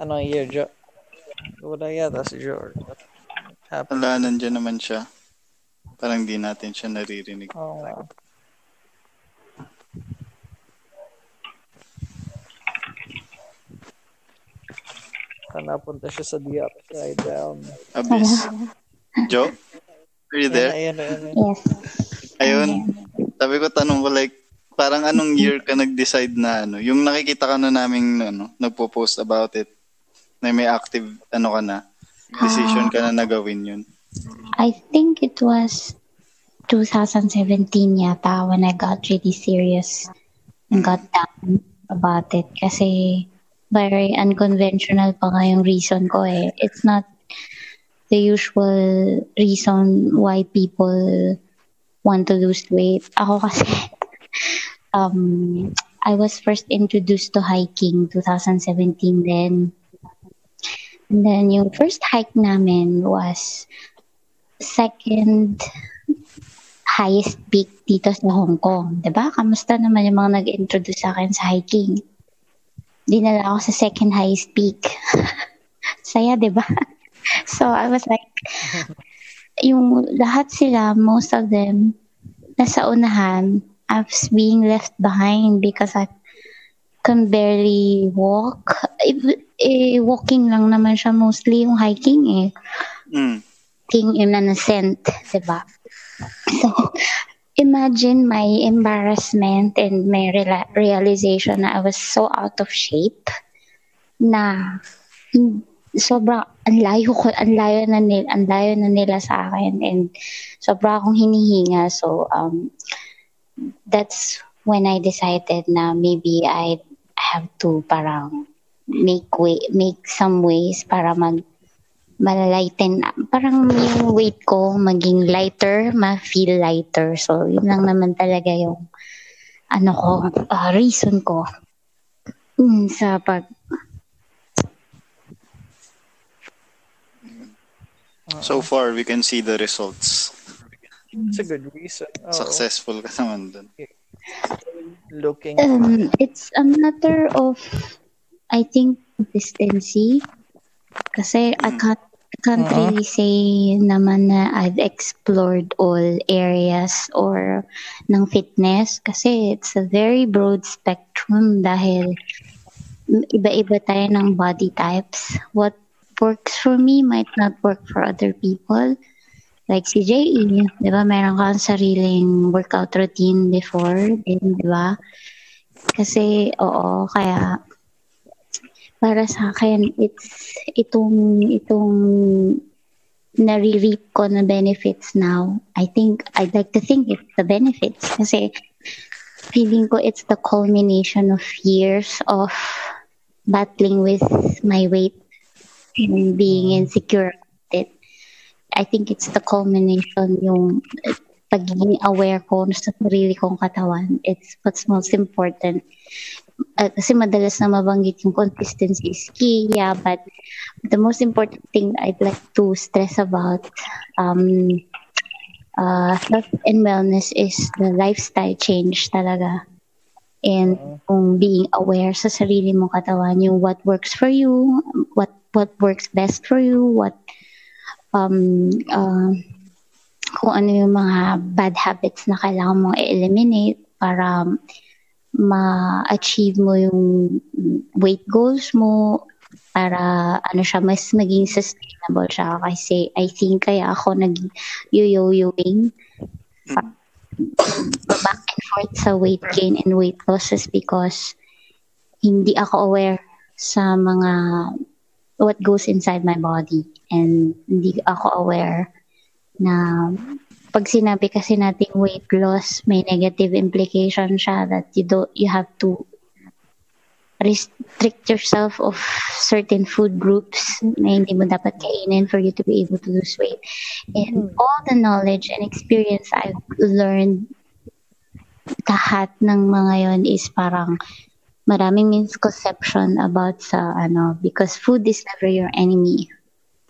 Ano year, Joe? Wala yata si Joe. Happy. Wala, nandiyan naman siya. Parang di natin siya naririnig. Oh, Oo nga. Ah, Saan napunta siya sa the upside down. Abyss. [LAUGHS] Joe? Are you there? Ayan, ayan, ayan. Yes. Ayun. Sabi ko, tanong ko like, parang anong year ka nag-decide na ano, yung nakikita ka na naming ano, nagpo-post about it, na may active, ano ka na, decision ka na nagawin yun. I think it was 2017 yata when I got really serious and got down about it. Kasi very unconventional pa nga yung reason ko eh. It's not the usual reason why people want to lose weight. Ako kasi, [LAUGHS] um, I was first introduced to hiking 2017 then. And then yung first hike namin was second highest peak dito sa Hong Kong. ba? Kamusta naman yung mga nag-introduce sa akin sa hiking? Dinala ako sa second highest peak. [LAUGHS] Saya, ba? [LAUGHS] So I was like, yung lahat sila, most of them, nasa unahan, I was being left behind because I can barely walk. Eh, eh, walking lang naman siya mostly yung hiking eh Mm. king in an ascent, diba? So, imagine my embarrassment and my reala- realization na I was so out of shape na hin- sobra ang layo ko ang layo na nila ang layo na nila sa akin and sobra akong hinihinga so um that's when I decided na maybe I have to parang make way make some ways para mag malalighten, parang yung weight ko maging lighter, ma-feel lighter. So, yun lang naman talaga yung ano ko, ah, reason ko mm, sa pag So far, we can see the results. It's a good reason. Oo. Successful ka naman dun. Looking. um, it's a matter of I think consistency kasi I can't, I can't Mhm. really say naman na I've explored all areas or ng fitness kasi it's a very broad spectrum dahil iba-iba tayo ng body types. What works for me might not work for other people. Like si JE, di ba, meron kang sariling workout routine before, din, di ba? Kasi, oo, kaya para sa akin, it's itong, itong nare-reap ko na benefits now. I think, I'd like to think it's the benefits kasi feeling ko it's the culmination of years of battling with my weight and being insecure about it. I think it's the culmination yung pagiging aware ko sa sarili kong katawan. It's what's most important. Uh, kasi madalas na mabanggit yung consistency is key, yeah, but the most important thing I'd like to stress about um, uh, health and wellness is the lifestyle change talaga. And kung being aware sa sarili mong katawan, yung what works for you, what what works best for you, what um uh, kung ano yung mga bad habits na kailangan mong i-eliminate para ma-achieve mo yung weight goals mo para ano siya mas maging sustainable siya. Kasi I think kaya ako nag yo-yoing pa- back and forth sa weight gain and weight loss is because hindi ako aware sa mga what goes inside my body. And hindi ako aware na pag sinabi kasi nating weight loss may negative implication siya that you don't you have to restrict yourself of certain food groups na hindi mo dapat kainin for you to be able to lose weight. And all the knowledge and experience I've learned, lahat ng mga yon is parang maraming misconception about sa ano because food is never your enemy.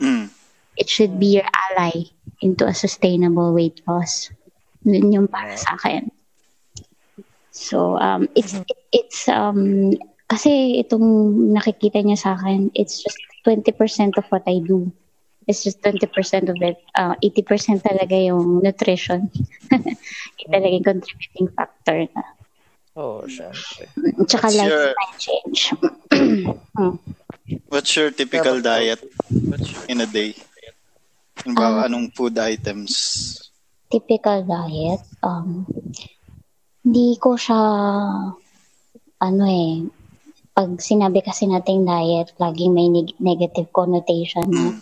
Mm. It should be your ally into a sustainable weight loss. Yun yung para sa akin. So, um, it's, it, it's, um, kasi itong nakikita niya sa akin, it's just 20% of what I do. It's just 20% of it. Uh, 80% talaga yung nutrition. [LAUGHS] Yung talaga yung contributing factor na. Oh, syempre. Tsaka What's your- lifestyle change. Hmm. [CLEARS THROAT] What's your typical diet in a day? Halimbawa, anong food items? typical diet, um, hindi ko siya, ano eh, pag sinabi kasi nating diet, laging may neg- negative connotation na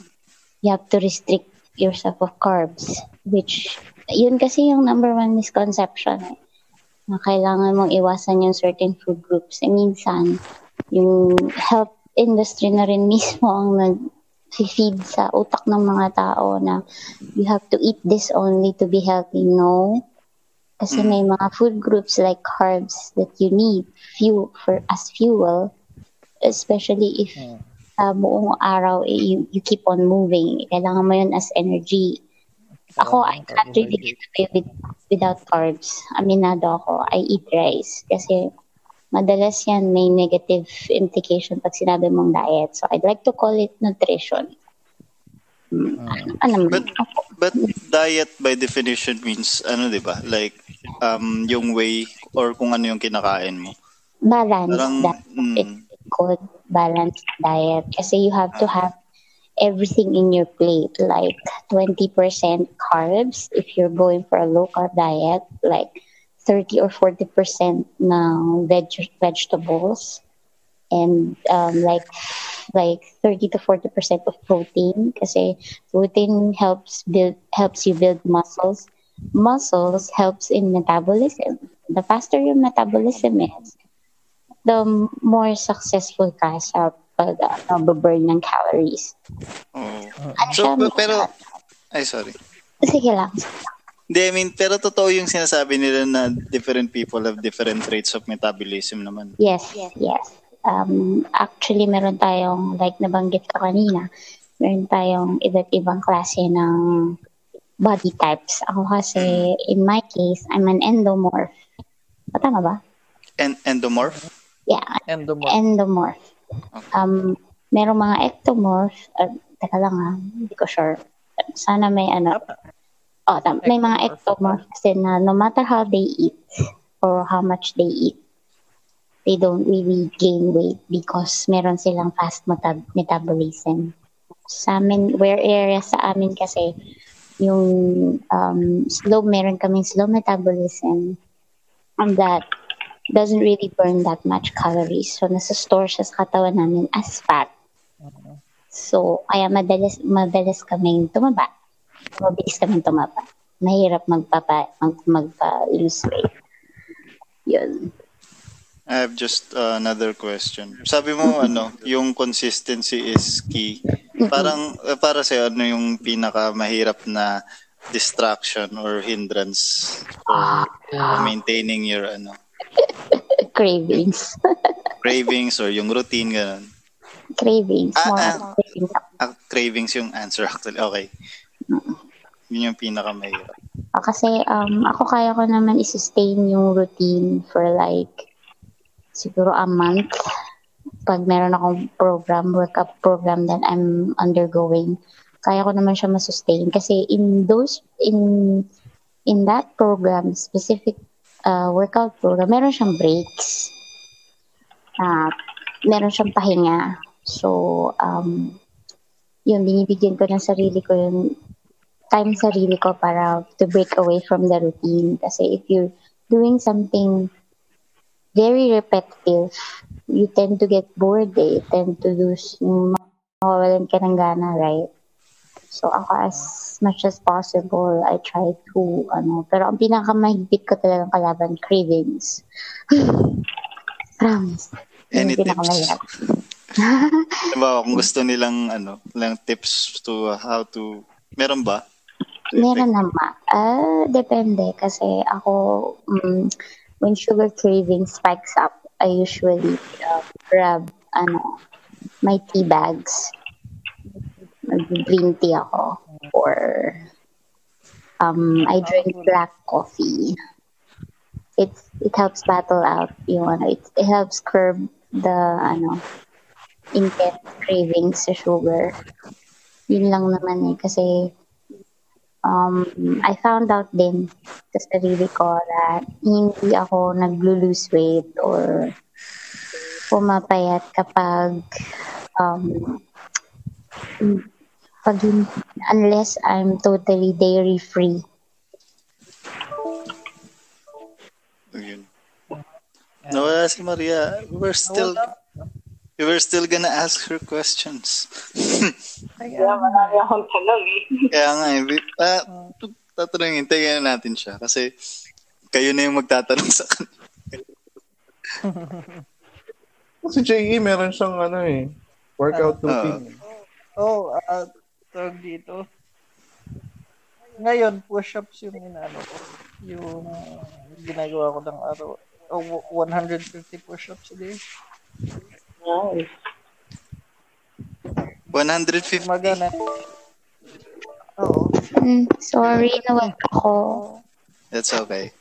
you have to restrict yourself of carbs, which, yun kasi yung number one misconception eh, na kailangan mong iwasan yung certain food groups. E minsan, yung health industry na rin [LAUGHS] mismo ang nag feed sa utak ng mga tao na you have to eat this only to be healthy. No. Kasi may mga food groups like carbs that you need fuel for as fuel, especially if sa buong araw eh, you, you keep on moving. Kailangan mo yun as energy. Ako, I can't really get away with, without carbs. Aminado ako. I eat rice. Kasi madalas yan may negative implication pag sinabi mong diet. So, I'd like to call it nutrition. Ano, ano man. But, but diet by definition means, ano di ba? Like, um, yung way or kung ano yung kinakain mo. Balanced Parang, diet. mm, It's called balanced diet. Kasi you have to have everything in your plate. Like 20% carbs if you're going for a low carb diet. Like 30 or 40% ng veg- vegetables and um, like like 30 to 40% of protein. Kasi protein helps build helps you build muscles. Muscles helps in metabolism. The faster your metabolism is the more successful ka sa pag uh, burn ng calories. Ano So, siya pero, ay sorry. sige lang. Hindi, I mean, pero totoo yung sinasabi nila na different people have different rates of metabolism naman. Yes, yes. Um, actually, meron tayong, like nabanggit ko kanina, meron tayong iba't ibang klase ng body types. Ako kasi, in my case, I'm an endomorph. O, tama ba? And endomorph? Yeah, Endomorph. endomorph. Um, merong mga ectomorph. Uh, teka lang ha, hindi ko sure. Sana may ano. Oh, tam- may mga ectomorph kasi na no matter how they eat or how much they eat, they don't really gain weight because meron silang fast metab- metabolism. Sa amin, where area sa amin kasi, yung um, slow, meron kaming slow metabolism and that doesn't really burn that much calories. So, nasa-store siya sa katawan namin as fat. So, kaya madalas, madalas kaming tumaba. Mabilis kaming tumaba. Mahirap magpapa, mag, magpa-lose weight. Yun. I have just uh, another question. Sabi mo, ano, yung consistency is key. Parang, uh, para sa'yo, ano yung pinaka mahirap na distraction or hindrance for maintaining your ano Cravings. cravings or yung routine ganun. cravings. Ah, ah. cravings. Ah, cravings yung answer actually. Okay. Yun yung pinaka mahirap. Ah, kasi um, ako kaya ko naman i-sustain yung routine for like siguro a month pag meron akong program, workout program that I'm undergoing. Kaya ko naman siya masustain kasi in those in in that program specific uh, workout program meron siyang breaks uh, meron siyang pahinga so um yun binibigyan ko ng sarili ko yung time sarili ko para to break away from the routine. Kasi if you're doing something very repetitive, you tend to get bored eh. You tend to lose, mawawalan ka ng gana, right? So ako as much as possible, I try to, ano, pero ang pinakamahigpit ko talagang kalaban, cravings. [LAUGHS] Promise. Any tips? [LAUGHS] Diba, kung gusto nilang ano, lang tips to how to meron ba? Meron naman. Ah, depende kasi ako mm, when sugar craving spikes up, I usually uh, grab ano my tea bags. Green tea ako or um I drink black coffee. It's it helps battle out yung ano it, it helps curb the ano intense cravings sa sugar. Yun lang naman eh kasi um, I found out din sa sarili ko that hindi ako naglo-lose weight or pumapayat kapag um, pag unless I'm totally dairy free. Yun. Nawala si Maria. We were still we were still gonna ask her questions. [LAUGHS] Kaya marami akong tanong eh. Kaya nga eh, ah, tu- tatanungin, tingnan natin siya. Kasi kayo na yung magtatanong sa kanya. [LAUGHS] Si JE, meron siyang ano eh, workout routine. Oh, uh, tawag dito. Ngayon, push-ups yung inaano ko. Yung ginagawa ko ng araw. Oh, 150 push-ups a day. Nice. 150. Magana. Oo. Mm, sorry, nawag ako. That's okay.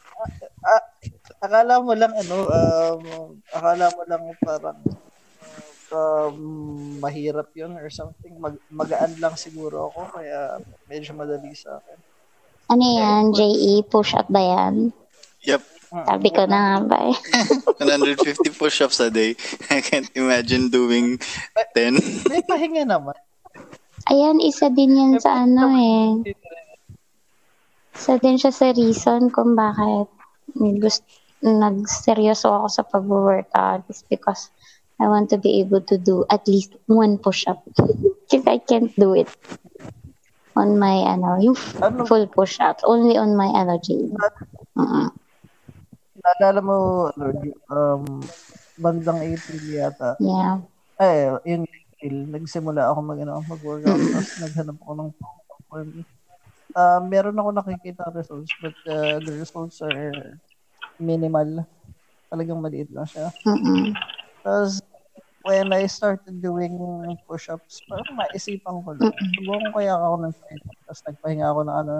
Akala mo lang ano, um, akala mo lang parang um, mahirap yun or something. Mag, magaan lang siguro ako kaya medyo madali sa akin. Ano yan, JE? Push up ba yan? Yep. Sabi ko na nga ba eh. 150 push-ups a day. [LAUGHS] I can't imagine doing 10. May pahinga naman. Ayan, isa din yan sa ano eh. Isa din siya sa reason kung bakit gusto, nagseryoso ako sa pag-workout is because I want to be able to do at least one push-up. [LAUGHS] Because I can't do it on my, ano, yung Ano? full push-up. Only on my energy. uh Naalala mo, ano, um, bandang April yata. Yeah. Eh, yung April, nagsimula ako mag, ano, mag-workout. [LAUGHS] tapos naghanap ako ng for me. Uh, meron ako nakikita results, but uh, the results are minimal. Talagang maliit lang siya. Mm-mm. Tapos, when I started doing push-ups, parang maisipan ko lang. Subukan ko kaya ako ng 30. Tapos nagpahinga ako ng ano,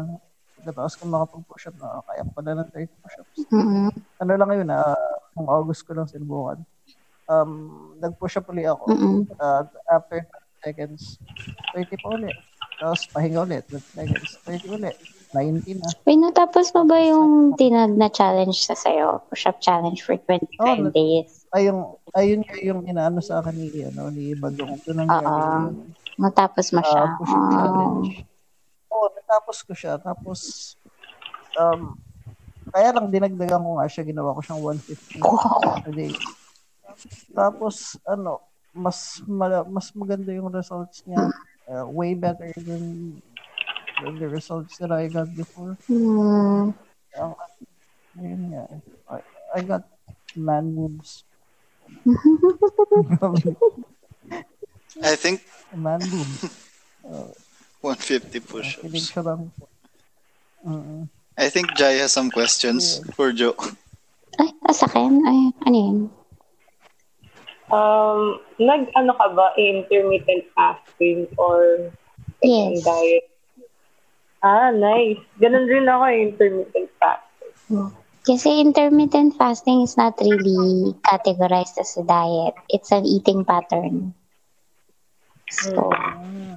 pagkatapos ko makapag-push-up na, kaya ko pala ng 30 push-ups. Mm-mm. Ano lang yun, ah, kung August ko lang sinubukan. Um, nag-push-up ulit ako. Mm-mm. Uh, after 30 seconds, 30 pa ulit. Tapos pahinga ulit, 30 seconds, 30 ulit. 19 na. Wait, natapos mo ba yung tinag na challenge sa sayo? Push-up challenge for 25 Oh, nat- days. Ayun, ayun yung, yung inaano sa akin ni, ano, ni Badong. Ito nang Oo. Natapos mo siya. Ah, push-up Oh. challenge. Oo, natapos ko siya. Tapos, um, kaya lang dinagdagan ko nga siya, ginawa ko siyang 150 a day. Tapos, ano, mas mala- mas maganda yung results niya. Uh, way better than, than the results that I got before. Hmm. Ang, yun nga. I, I got man boobs. [LAUGHS] [LAUGHS] I think man boobs. 150 Kinig push-ups. Mm-mm. I think Jai has some questions for Joe. Ay, ah, sa akin? Ay, ano yun? Um, nag-ano ka ba, intermittent fasting or Yes. diet? Ah, nice. Ganun rin ako, intermittent fasting. Kasi intermittent fasting is not really categorized as a diet. It's an eating pattern. So,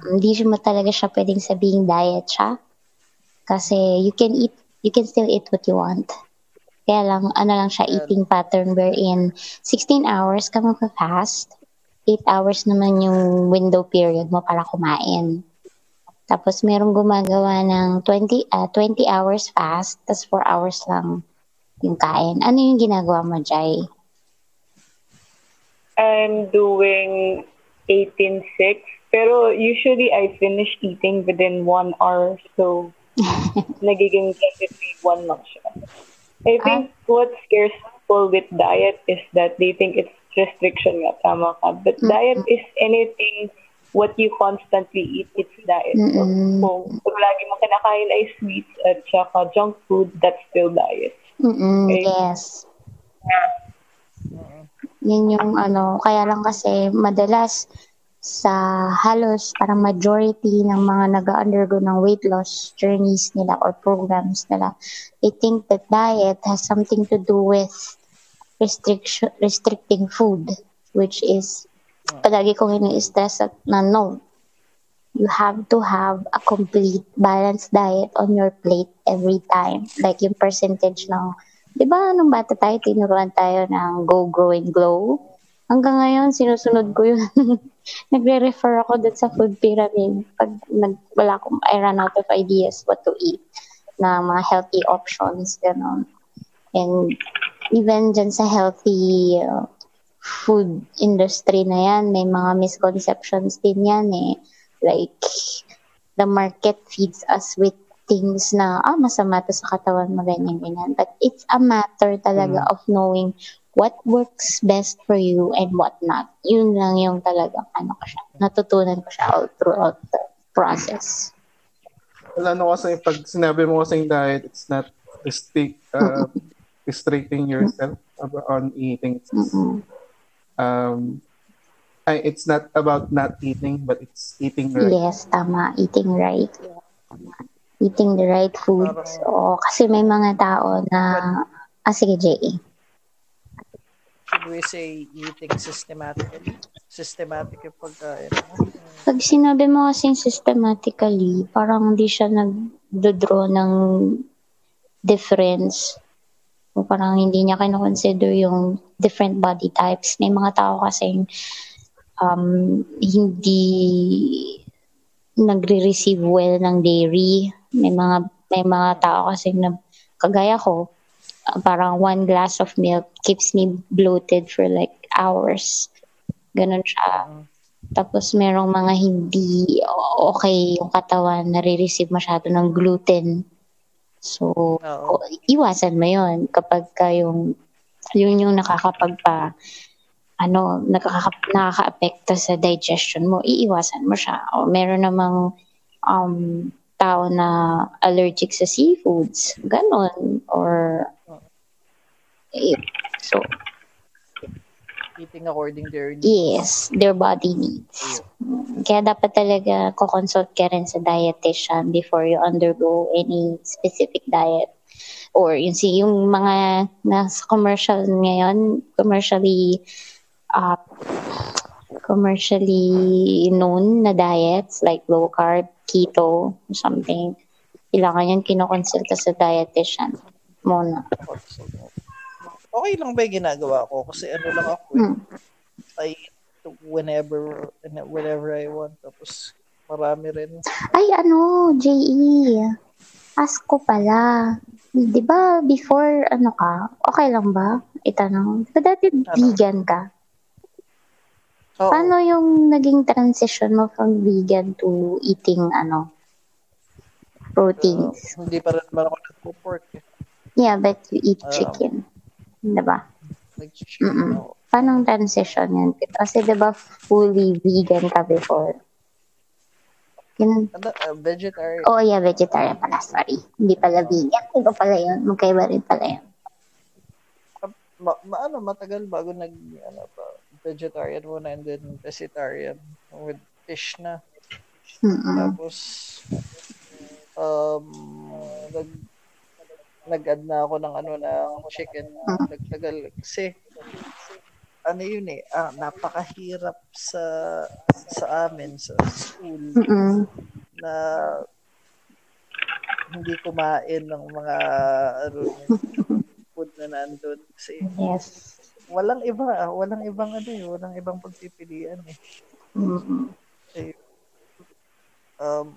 hindi mo talaga siya pwedeng sabing diet siya. Kasi you can eat, you can still eat what you want. Kaya lang, ano lang siya, eating pattern wherein 16 hours ka magpa-fast, 8 hours naman yung window period mo para kumain. Tapos merong gumagawa ng 20, ah, 20 hours fast, tapos 4 hours lang yung kain. Ano yung ginagawa mo, Jai? I'm doing 18-6. Pero usually I finish eating within one hour. So, [LAUGHS] nagiging 23-1 lang siya. I ah. think what scares people with diet is that they think it's restriction nga, tama ka. But Mm-mm. diet is anything what you constantly eat, it's diet. So, Mm-mm. kung, lagi mo kinakain ay sweets at saka junk food, that's still diet. Mm-mm, Okay. yes. Oo. Yun yung ano, kaya lang kasi madalas sa halos parang majority ng mga nag-undergo ng weight loss journeys nila or programs nila, they think that diet has something to do with restriction restricting food, which is palagi kong ini-stress at na no. You have to have a complete balanced diet on your plate every time. Like yung percentage ng Di ba, nung bata tayo, tinuruan tayo ng Go Grow and Glow? Hanggang ngayon, sinusunod ko yun. [LAUGHS] Nagre-refer ako dun sa food pyramid. Pag nag, wala akong, I run out of ideas what to eat na mga healthy options, gano'n. And even dyan sa healthy uh, food industry na yan, may mga misconceptions din yan eh. Like, the market feeds us with things na, ah, masama to sa katawan mo, ganyan, ganyan. But it's a matter talaga of knowing what works best for you and what not. Yun lang yung talagang, ano ko siya, natutunan ko siya all throughout the process. Wala no kasi pag sinabi mo kasing diet, it's not restrict, uh, restricting yourself on eating. It's, Mm-mm. um, I, it's not about not eating, but it's eating right. Yes, tama. Eating right. Eating the right foods. Oo, kasi may mga tao na, ah, sige, J.A. Should we say eating systematically? Systematic yung pagkain. Pag sinabi mo kasing systematically, parang hindi siya nag-draw ng difference. O parang hindi niya kinoconsider yung different body types. May mga tao kasing um, hindi nagre-receive well ng dairy. May mga may mga tao kasi na kagaya ko, uh, parang one glass of milk keeps me bloated for like hours. Ganun siya. Tapos merong mga hindi okay yung katawan, nare-receive masyado ng gluten. So, Oo. iwasan mo yun kapag ka yung yun yung nakakapagpa ano, nakaka, nakaka-apekto sa digestion mo, iiwasan mo siya. O meron namang um, tao na allergic sa seafoods, ganon. Or, eh, so, Eating according to your needs. yes, their body needs. Kaya dapat talaga ko-consult ka rin sa dietitian before you undergo any specific diet. Or yung, yung mga nasa commercial ngayon, commercially uh, commercially known na diets like low carb, keto, or something. Kailangan yan kinokonsulta sa dietitian muna. Okay lang ba yung ginagawa ko? Kasi ano lang ako, eh. Hmm. I whenever, whenever I want. Tapos, marami rin. Ay, ano, JE. Ask ko pala. Di ba before, ano ka, okay lang ba? Itanong. Di ba dati vegan ka? Oo. Paano yung naging transition mo from vegan to eating, ano, proteins? hindi pa rin naman ako nagpo-pork. Eh. Yeah, but you eat Ah. chicken. Di ba? Nag-chicken Mm-mm. ako. Paano transition yan? Kasi di ba fully vegan ka before? Yun, Ano, uh, vegetarian. oh yeah, vegetarian pala, sorry. Hindi pala vegan. Iba pala yun. Magkaiba rin pala yun. Ma, ma- ano, matagal bago nag, ano pa, vegetarian muna and then pescetarian with fish na. Mm-mm. Tapos, um, nag, nag-add na ako ng ano ng chicken nagtagal kasi ano yun eh ah, napakahirap sa sa amin sa school Mm-mm. na hindi kumain ng mga ano, food na nandun kasi Yes. Walang iba ah, walang ibang ano eh walang ibang pagpipilian eh Mm-mm. Eh, um,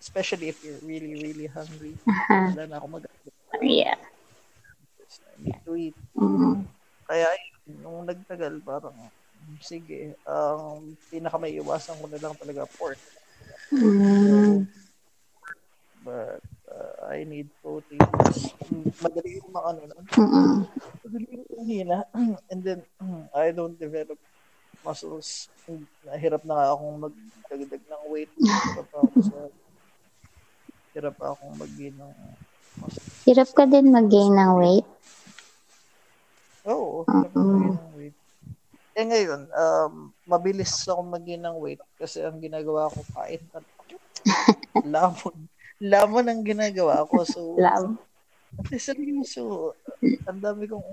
especially if you're really, really hungry. Aha. Wala na ako mag Yeah. I need to eat. Kaya, nung nagtagal, parang, sige, ang pinaka may iwasan ko na lang talaga pork. Mm. But, I need proteins. Mm, Madali yung mga ano. Mm-mm. Madali yung hina. [CLEARS THROAT] And then, [CLEARS THROAT] I don't develop muscles. Nahirap na akong magdagdag ng weight. Hirap ako sa hirap akong mag-gain ng muscle. Hirap ka din mag-gain ng weight. Oo, hirap Mm-mm. mag-gain ng weight. Eh ngayon, um, mabilis ako mag-gain ng weight kasi ang ginagawa ko kain. [LAUGHS] lamon. Lamon ang ginagawa ko. So, Love. Kasi seryoso, ang dami kong,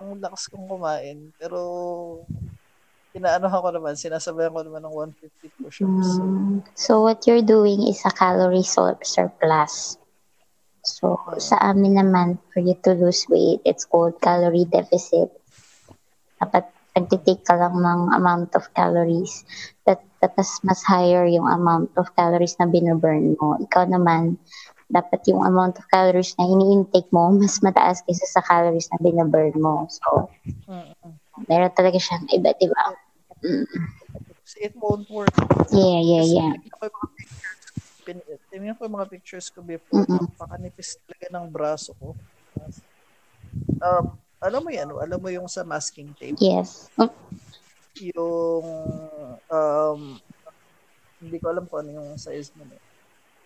ang lakas kong kumain. Pero, inaanohan ko naman, sinasabayan ko naman ng 150 push-ups. So, Mm. So, what you're doing is a calorie sur- surplus. So, sa amin naman, for you to lose weight, it's called calorie deficit. Dapat nagtitake ka lang ng amount of calories. That, tapos mas higher yung amount of calories na binoburn mo. Ikaw naman, dapat yung amount of calories na ini-intake mo, mas mataas kaysa sa calories na binoburn mo. So, meron talaga siyang iba't iba. Mm. Kasi it won't work. Yeah, yeah, Kasi yeah. tingnan ko yung mga pictures, ko yung mga pictures ko before, Mm-mm. napakanipis talaga ng braso ko. Um, alam mo yan, alam mo yung sa masking tape, Yes. Mm, yung, um, hindi ko alam kung ano yung size mo. Eh.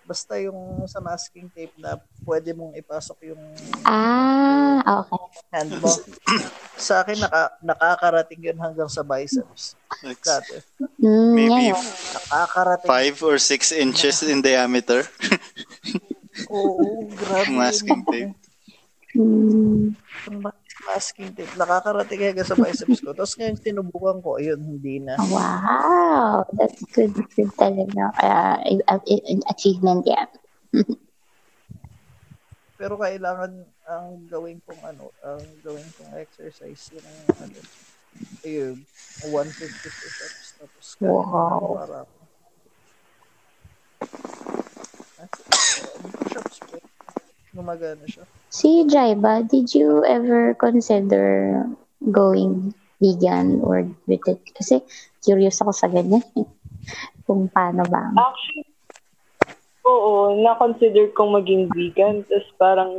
Basta yung sa masking tape na pwede mong ipasok yung Ah, okay. hand mo. sa akin, naka, nakakarating yun hanggang sa biceps. Like, Dati. Mm, maybe. Nakakarating. five or six inches in diameter. [LAUGHS] Oo, grabe. Masking tape. Mm, Yung masking tape. Nakakarating hanggang sa biceps ko. Tapos ngayon, sinubukan ko. Ayun, hindi na. wow, that's good. Good talaga. Uh, achievement yan. [LAUGHS] Pero kailangan ang gawin kong ano, ang gawin kong exercise yung ano, ayun, 150 push-ups tapos Wow. para ako. Push-ups po. Gumagana siya. Si Jaiba, did you ever consider going vegan or with it? Kasi curious ako sa ganyan. eh. [LAUGHS] Kung paano ba. Actually, oo, na-consider kong maging vegan. Tapos parang,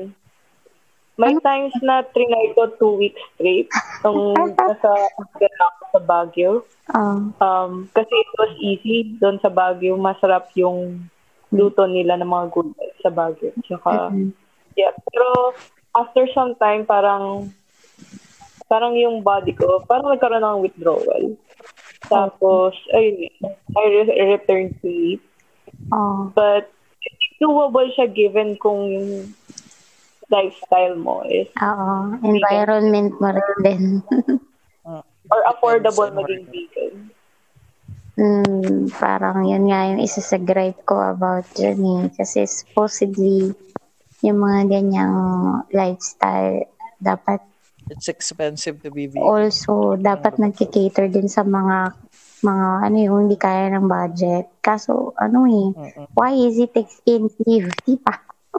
may times na trinay ko two weeks straight. Nung [LAUGHS] nasa ako sa Baguio. Um, Um, kasi it was easy. Doon sa Baguio, masarap yung luto nila ng mga gulay sa Baguio. Tsaka, mm, yeah. Pero, after some time, parang, parang yung body ko, parang nagkaroon ng withdrawal. Tapos, ayun, I re- returned to meat. oh, But, doable siya given kung yung lifestyle mo is, oo. Environment mo rin din. [LAUGHS] or affordable maging vegan. Mm, parang yun nga yung isa sa gripe ko about dyan eh. Kasi supposedly, yung mga ganyang lifestyle, dapat It's expensive to be vegan. also, dapat nagkikater din sa mga mga ano yung hindi kaya ng budget. Kaso, ano eh, Mm-mm. why is it expensive? Di ba?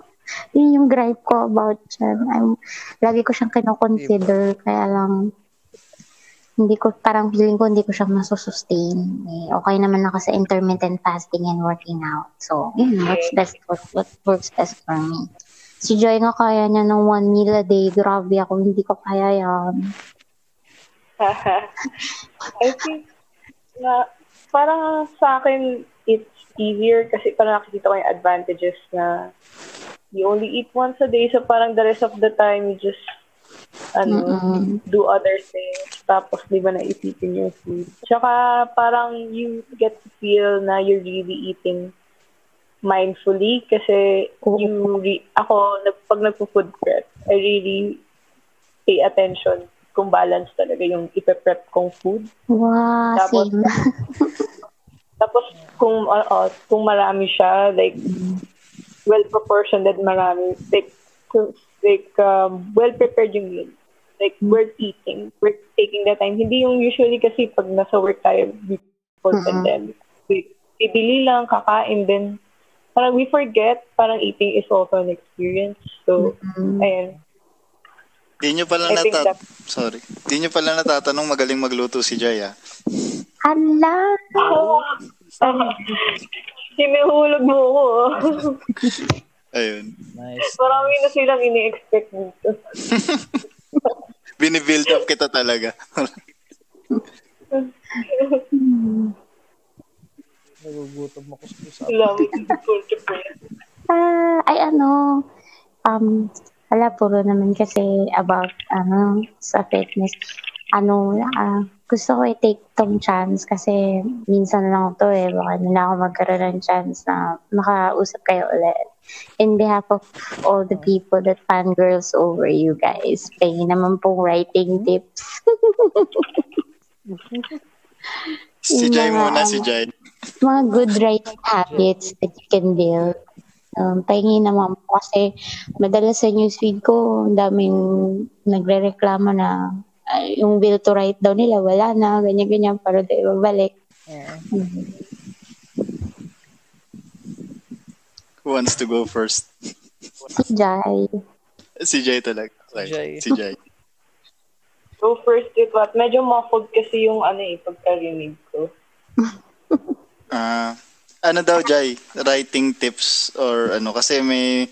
[LAUGHS] Yun yung gripe ko about dyan. I'm, lagi ko siyang kinoconsider, kaya lang, hindi ko, parang feeling ko hindi ko siya masusustain. Eh, okay naman ako sa intermittent fasting and working out. So, yun, what's best, what, what works best for me. Si Joy nga kaya niya ng one meal a day. Grabe ako, hindi ko kaya yan. [LAUGHS] I think, na, parang sa akin, it's easier kasi parang nakikita ko yung advantages na you only eat once a day so parang the rest of the time you just ano, Mm-mm. do other things tapos di ba naisipin yung food. Tsaka parang you get to feel na you're really eating mindfully kasi you re- ako pag nagpo-food prep I really pay attention kung balance talaga yung ipe-prep kong food. Wow, Tapos, same. [LAUGHS] Tapos kung uh, uh, kung marami siya like well proportioned marami like like um, well prepared yung meal. Like worth eating, worth taking the time. Hindi yung usually kasi pag nasa work tayo before Mm-mm. pandemic. We, bibili lang, kakain din. Parang we forget, parang eating is also an experience. So, Mm. ayun. Di nyo pala nata- that- Sorry. Di nyo pala natatanong magaling magluto si Jay, ah. Hala! Sinuhulog mo ko. Ayun. Nice. Marami na silang ini-expect dito. [LAUGHS] Binibuild up kita talaga. [LAUGHS] Nagugutom ako sa culture friend. Ah, ay ano, um, wala, puro naman kasi about, ano, sa fitness. Ano, ah, gusto ko i-take tong chance kasi minsan lang to eh, baka na ako magkaroon ng chance na makausap kayo ulit. In behalf of all the people that fangirls over you guys, pahingin naman pong writing tips. [LAUGHS] si Jai muna, si Jai. mga good writing habits that you can build. Um, pahingi naman po kasi madalas sa newsfeed ko, ang daming nagre-reklamo na ah, yung will to write daw nila, wala na, ganyan-ganyan, para daw ibabalik. Yeah. Who wants to go first? Si Jai. Si Jai talaga. Sorry. Jai. Si Jai. So first with what? Medyo muffled kasi yung ano eh, pagkarinig ko. [LAUGHS] Ah, ano daw, Jai? Writing tips or ano? Kasi may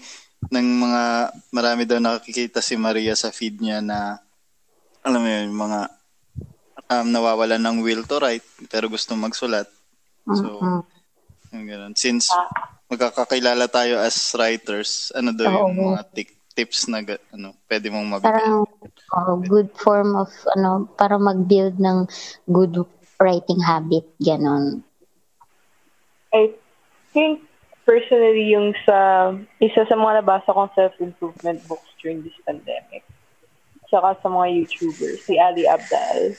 ng mga marami daw nakikita si Maria sa feed niya na alam mo yun, mga um, nawawalan ng will to write pero gusto magsulat. So, Mm-mm. yung ganun. Since magkakakilala tayo as writers, ano daw yung mga ti- tips na ano, pwede mong mabigay? Parang oh, good form of, ano, para mag-build ng good writing habit, ganon. I think personally yung sa isa sa mga nabasa kong self-improvement books during this pandemic saka sa mga YouTubers, si Ali Abdal.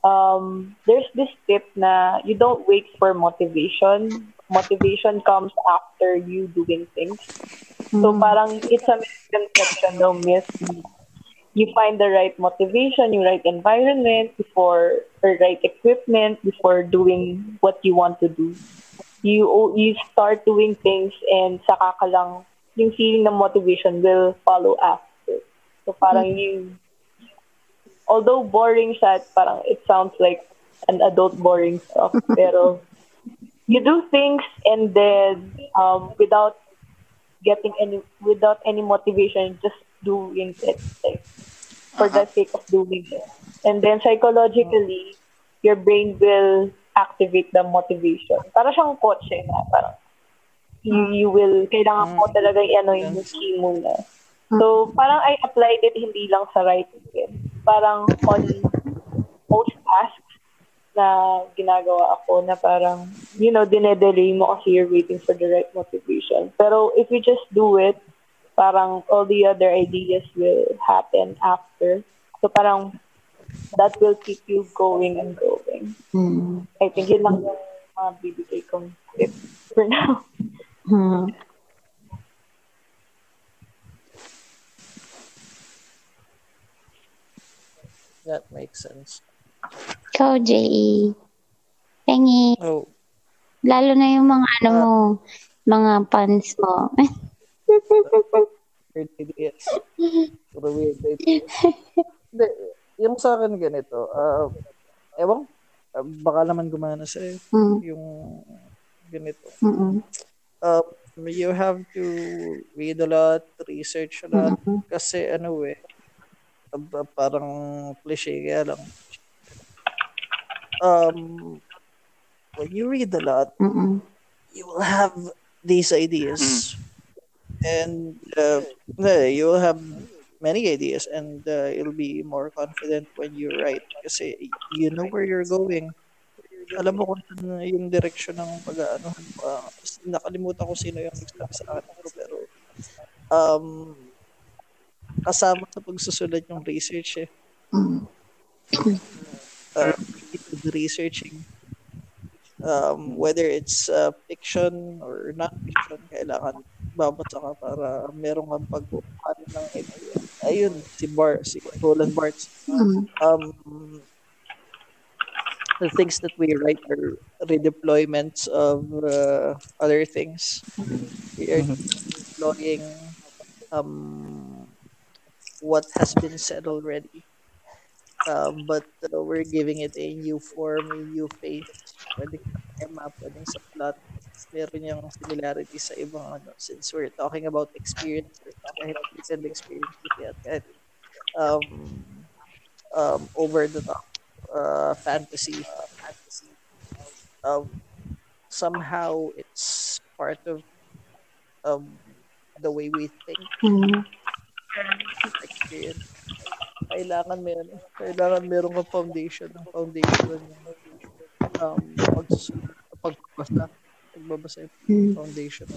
Um, there's this tip na you don't wait for motivation. Motivation comes after you doing things. So hmm. parang it's a misconception daw myth. You find the right motivation, you right environment before or right equipment before doing what you want to do you you start doing things and saka ka lang yung feeling ng motivation will follow after. So parang hmm. you although boring siya, parang it sounds like an adult boring stuff, [LAUGHS] pero you do things and then um without getting any without any motivation just doing it like for the uh-huh. sake of doing it. And then psychologically your brain will activate the motivation. Para siyang kotse na parang you, hmm. you will, kailangan mo hmm. talaga i-ano yung key muna. Hmm. So, parang I applied it hindi lang sa writing din. Parang on most tasks na ginagawa ako na parang, you know, dinedelay mo kasi you're waiting for the right motivation. Pero if you just do it, parang all the other ideas will happen after. So parang that will keep you going and going. Hmm. I think yun lang yung mga bibigay kong tip for now. Hmm. That makes sense. Ikaw, J.E. Pengi. Oh, Lalo na yung mga ano mo, mga fans mo. weird ideas. Puro weird ideas. Hindi, yung sa akin ganito, uh, ewan, uh, baka naman gumana sa Mm. yung ganito. Mm-mm. Uh, you have to read a lot, research a lot, Mm-mm. kasi ano eh, uh, parang cliche kaya lang. Um, when you read a lot, Mm-mm. you will have these ideas. And uh, no, you will have many ideas and uh, you'll be more confident when you write. Kasi you know where you're going. Alam mo kung saan yung direction ng pag ano uh, nakalimutan ko sino yung nagsabi sa akin pero, um kasama sa pagsusulat yung research eh. Mm. uh, the researching um, whether it's uh, fiction or non-fiction, kailangan babasa ka para meron kang pagbubukan ng idea. Ayun, si Bar, si Roland Barthes. Mm. Um, the things that we write are redeployments of uh, other things. We are deploying um, what has been said already. Um, but uh, we're giving it a new form, a new face. Pwede tema, pwedeng sa plot, meron yung similarity sa ibang ano, since we're talking about experience, kahit recent experience yet, kahit um, um, over the top uh, fantasy, uh, fantasy, um, somehow it's part of um, the way we think. Mm. Experience. Kailangan meron, kailangan meron kang foundation, ng foundation, um, pagsusunod, pagbabasa, pagbabasa yung Mm. foundation.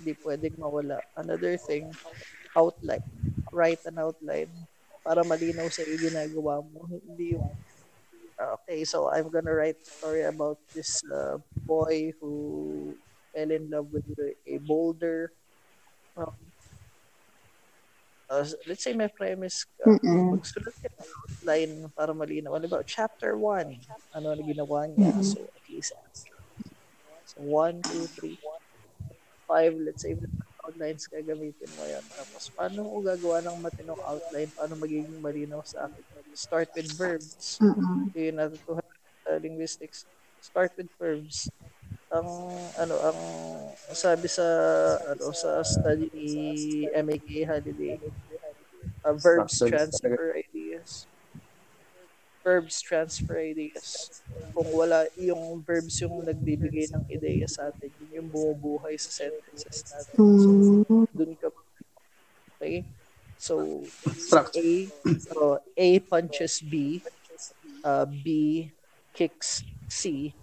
Hindi pwedeng mawala. Another thing, outline. Write an outline para malinaw sa iyo ginagawa mo. Hindi yung, ah, okay, so I'm gonna write a story about this uh, boy who fell in love with a boulder. Um, uh, let's say may premise ka. Mm-mm. Magsulat ka ng outline para malinaw. Ano ba? Chapter 1. Ano na ginawa niya? Mhm. So, at least. So, 1, 2, 3, 5. Let's say, outlines ka gamitin mo yan. Tapos, paano ko gagawa ng matinong outline? Paano magiging malinaw sa akin? Start with verbs. Mm-mm. Yun natutuhan sa linguistics. Start with verbs. Ang ano ang sabi sa ano sa study ni MAK Holiday. Uh, verbs transfer ideas. Verbs transfer ideas. Kung wala yung verbs yung nagbibigay ng ideya sa atin yun yung bumubuhay sa sentences natin. So dun ka okay? So. A so A punches B. Uh, B kicks C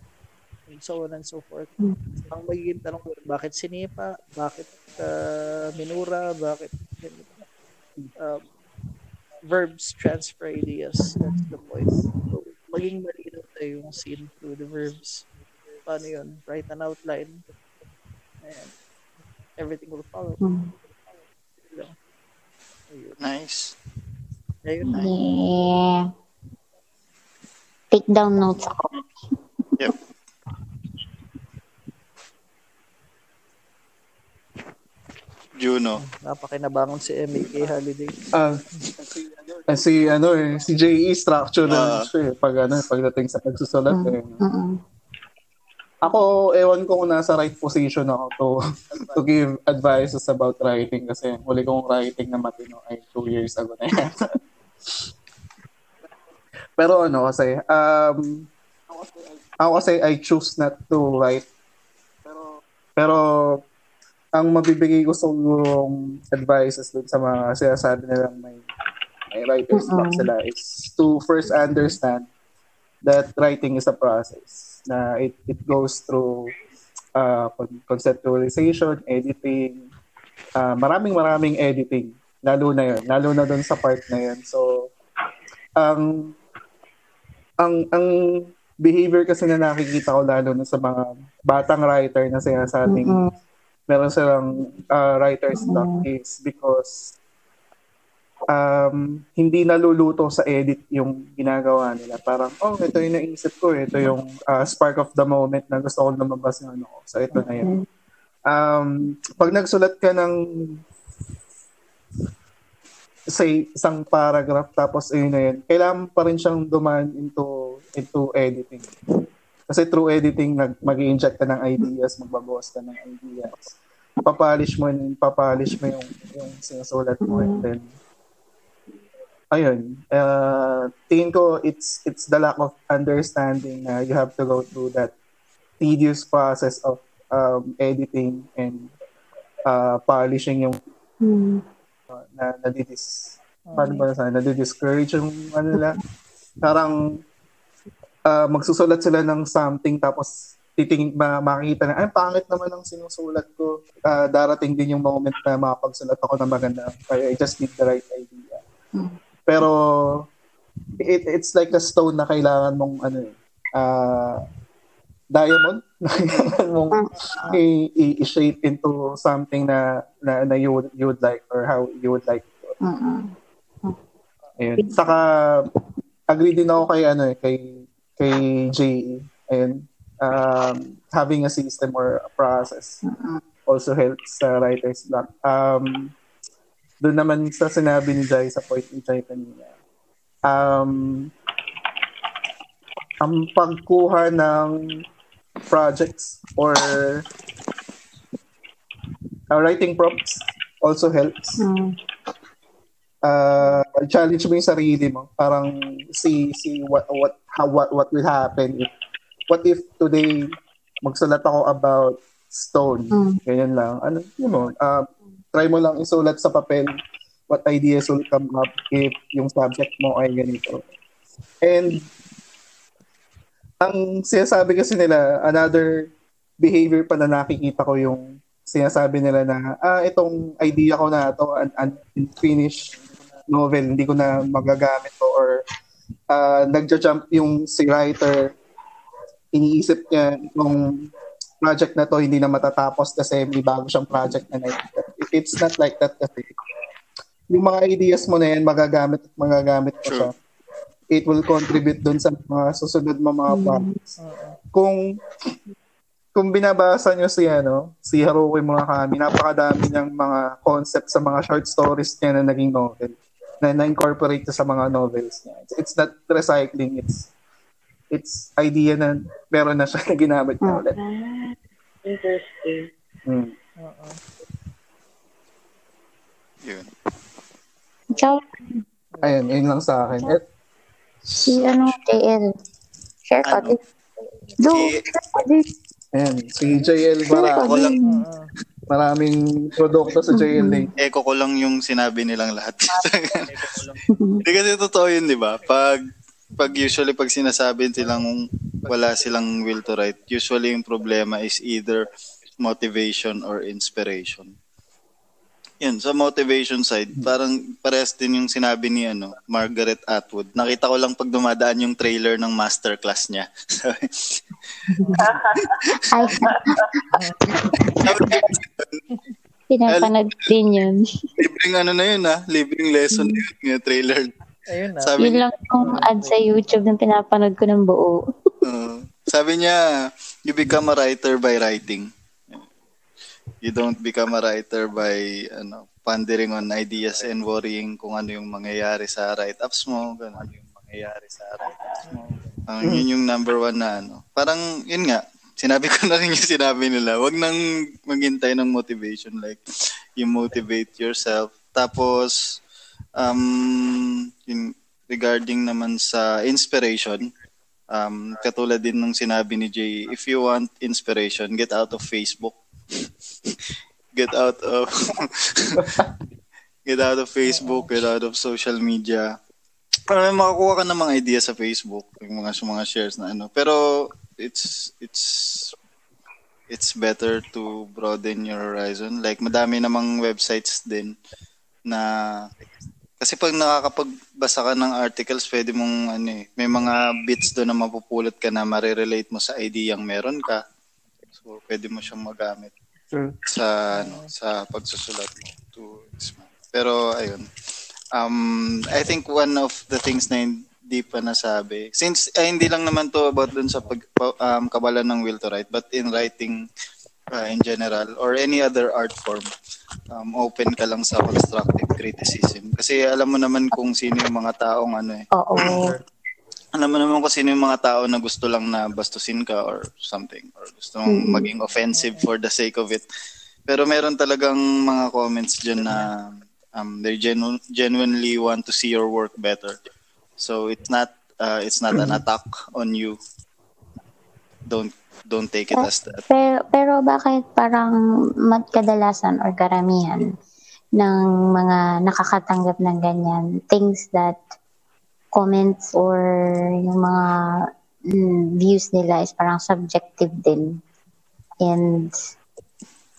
and so on and so forth Hmm. ang magiging tanong ko bakit sinipa bakit uh, minura bakit uh, verbs transfer ideas that's the point so, maging malinaw tayo yung scene through the verbs paano yun write an outline and everything will follow Mm. Yun. Ayun. Nice. Ayun. Yeah. Take down notes ako. Yep. Juno. Napakinabangon si MAK Holiday. Ah, ah, si ano eh, si JE structure na Ah. siya eh, pag ano, pagdating sa pagsusulat eh. Mm-mm. Ako, ewan ko kung nasa right position ako to [LAUGHS] to give advices about writing kasi huli kong writing na matino ay two years ago na yan. [LAUGHS] Pero ano kasi, um, ako kasi I choose not to write. Pero, ang mabibigay ko sa yung advices dun sa mga sinasabi nilang may, may writer's block sila is to first understand that writing is a process na it, it goes through uh, con- conceptualization, editing, uh, maraming maraming editing. Lalo na yun. Lalo na dun sa part na yun. So, ang ang ang behavior kasi na nakikita ko lalo na sa mga batang writer na sinasabing Mm-mm. Meron silang uh, writer's block is because um, hindi naluluto sa edit yung ginagawa nila. Parang, oh, ito yung naisip ko. Ito yung uh, spark of the moment na gusto ko lumabas ng ano ko. So, ito na yun. Um, pag nagsulat ka ng say isang paragraph tapos ayun na yun, kailangan pa rin siyang dumaan into into editing. Kasi through editing, nag, mag-inject ka ng ideas, magbabawas ka ng ideas. Papolish mo yun, papolish mo yung, yung sinusulat mo. And then, ayun, uh, tingin ko it's it's the lack of understanding na you have to go through that tedious process of um, editing and uh, polishing yung Mm. uh, na nadidis paano ba sa nadidiscourage yung ano nila parang uh, magsusulat sila ng something tapos titing ma- makikita na ay pangit naman ang sinusulat ko Ah, darating din yung moment na makapagsulat ako ng maganda kaya I just need the right idea Mm. pero it, it's like a stone na kailangan mong ano eh ah, diamond na [LAUGHS] kailangan mong i- i- i-shape into something na na, na you would you would like or how you would like Mm-mm. Ayun. Saka agree din ako kay ano eh, kay kay JE. Ayun. Um, having a system or a process also helps sa writer's block. Um, doon naman sa sinabi ni Jai sa point ni Jai kanina. Um, ang pagkuha ng projects or uh, writing prompts also helps. Mm. Uh, challenge mo yung sarili mo. Parang see see what what how what what will happen if what if today magsulat ako about stone. Mm. Ganyan lang. Ano, you know, uh, try mo lang isulat sa papel what ideas will come up if yung subject mo ay ganito. And ang sinasabi kasi nila, another behavior pa na nakikita ko yung sinasabi nila na, ah, itong idea ko na to an, an unfinished novel, hindi ko na magagamit to or uh, nagja-jump yung si writer, iniisip niya itong project na to hindi na matatapos kasi may bago siyang project na naisip. If it's not like that kasi, yung mga ideas mo na yan, magagamit at magagamit mo siya. It will contribute dun sa mga susunod mo mga projects. Kung kung binabasa nyo si ano, si Haruki Murakami, napakadami niyang mga concept sa mga short stories niya na naging novel na na-incorporate sa mga novels niya. It's, it's not recycling, it's it's idea na meron na siya na ginamit niya ulit. Ah, interesting. Hmm. Oo. Yun. Ikaw, Ayun, yun lang sa akin. Eh, At si ano, JL. Share ka Ano? din. Do, Si- share ka din. Ayan, si JL Bara. Ako lang. Maraming produkto sa JL eh. echo ko lang yung sinabi nilang lahat. [LAUGHS] Hindi kasi totoo yun, di ba? Pag, pag usually pag sinasabi silang wala silang will to write, usually yung problema is either motivation or inspiration. Yun, sa motivation side, parang parehas din yung sinabi ni ano, Margaret Atwood. Nakita ko lang pag dumadaan yung trailer ng masterclass niya, [LAUGHS] pinapanood din yun. libreng ano na yun ha, libreng lesson na yun, yung trailer. Ayun na. Sabi Yun lang yung ad sa YouTube na pinapanood ko ng buo. Uh, sabi niya, you become a writer by writing. You don't become a writer by ano, pondering on ideas and worrying kung ano yung mangyayari sa write-ups mo, ganun ano yung mangyayari sa write-ups mo. Ang yun yung number one na ano. Parang, yun nga, sinabi ko na rin yung sinabi nila, wag nang maghintay ng motivation. Like, you motivate yourself. Tapos, um, yun, regarding naman sa inspiration, um, katulad din nung sinabi ni Jay, if you want inspiration, get out of Facebook. Get out of [LAUGHS] get out of Facebook, get out of social media. Para may makakuha ka ng mga idea sa Facebook, yung mga mga shares na ano. Pero it's it's it's better to broaden your horizon. Like madami namang websites din na kasi pag nakakapagbasa ka ng articles, pwede mong ano eh, may mga bits doon na mapupulot ka na marirelate mo sa idea yang meron ka. So pwede mo siyang magamit Sure. sa ano, sa pagsusulat mo to expand. Pero ayun. Um I think one of the things na hindi pa nasabi since ay hindi lang naman to about dun sa pag um, kabalan ng will to write but in writing uh, in general or any other art form um, open ka lang sa constructive criticism kasi alam mo naman kung sino yung mga taong ano eh Oo. Alam mo naman sino yung mga tao na gusto lang na bastusin ka or something or gusto mong Mm. maging offensive for the sake of it. Pero meron talagang mga comments dyan na um, they genu- genuinely want to see your work better. So it's not uh, it's not an attack on you. Don't don't take it as that. Pero, pero bakit parang kadalasan or karamihan ng mga nakakatanggap ng ganyan things that comments or yung mga mm, views nila is parang subjective din and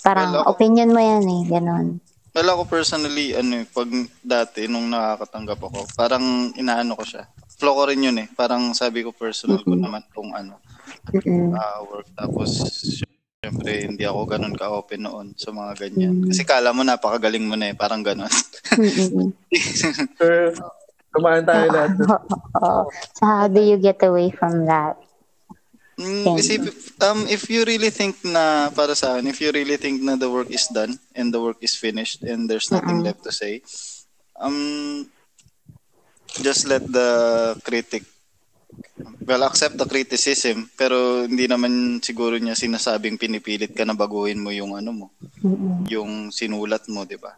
parang Well, ako- opinion mo yan eh ganon Well, ako personally, ano eh, pag dati, nung nakakatanggap ako, parang inaano ko siya. Flow ko rin yun eh. Parang sabi ko personal ko Mhm. naman kung ano, uh, work. Tapos, syempre, hindi ako ganun ka-open noon sa mga ganyan. Mm. Kasi kala mo, napakagaling mo na eh. Parang ganun. Sure. [LAUGHS] Tumaan tayo lahat. [LAUGHS] Oo. so how do you get away from that Mm, kasi if, um, if you really think na, para sa akin, if you really think na the work is done and the work is finished and there's nothing Mm-mm. left to say, um, just let the critic well, accept the criticism, pero hindi naman siguro niya sinasabing pinipilit ka na baguhin mo yung ano mo, Mm-mm. yung sinulat mo, di ba?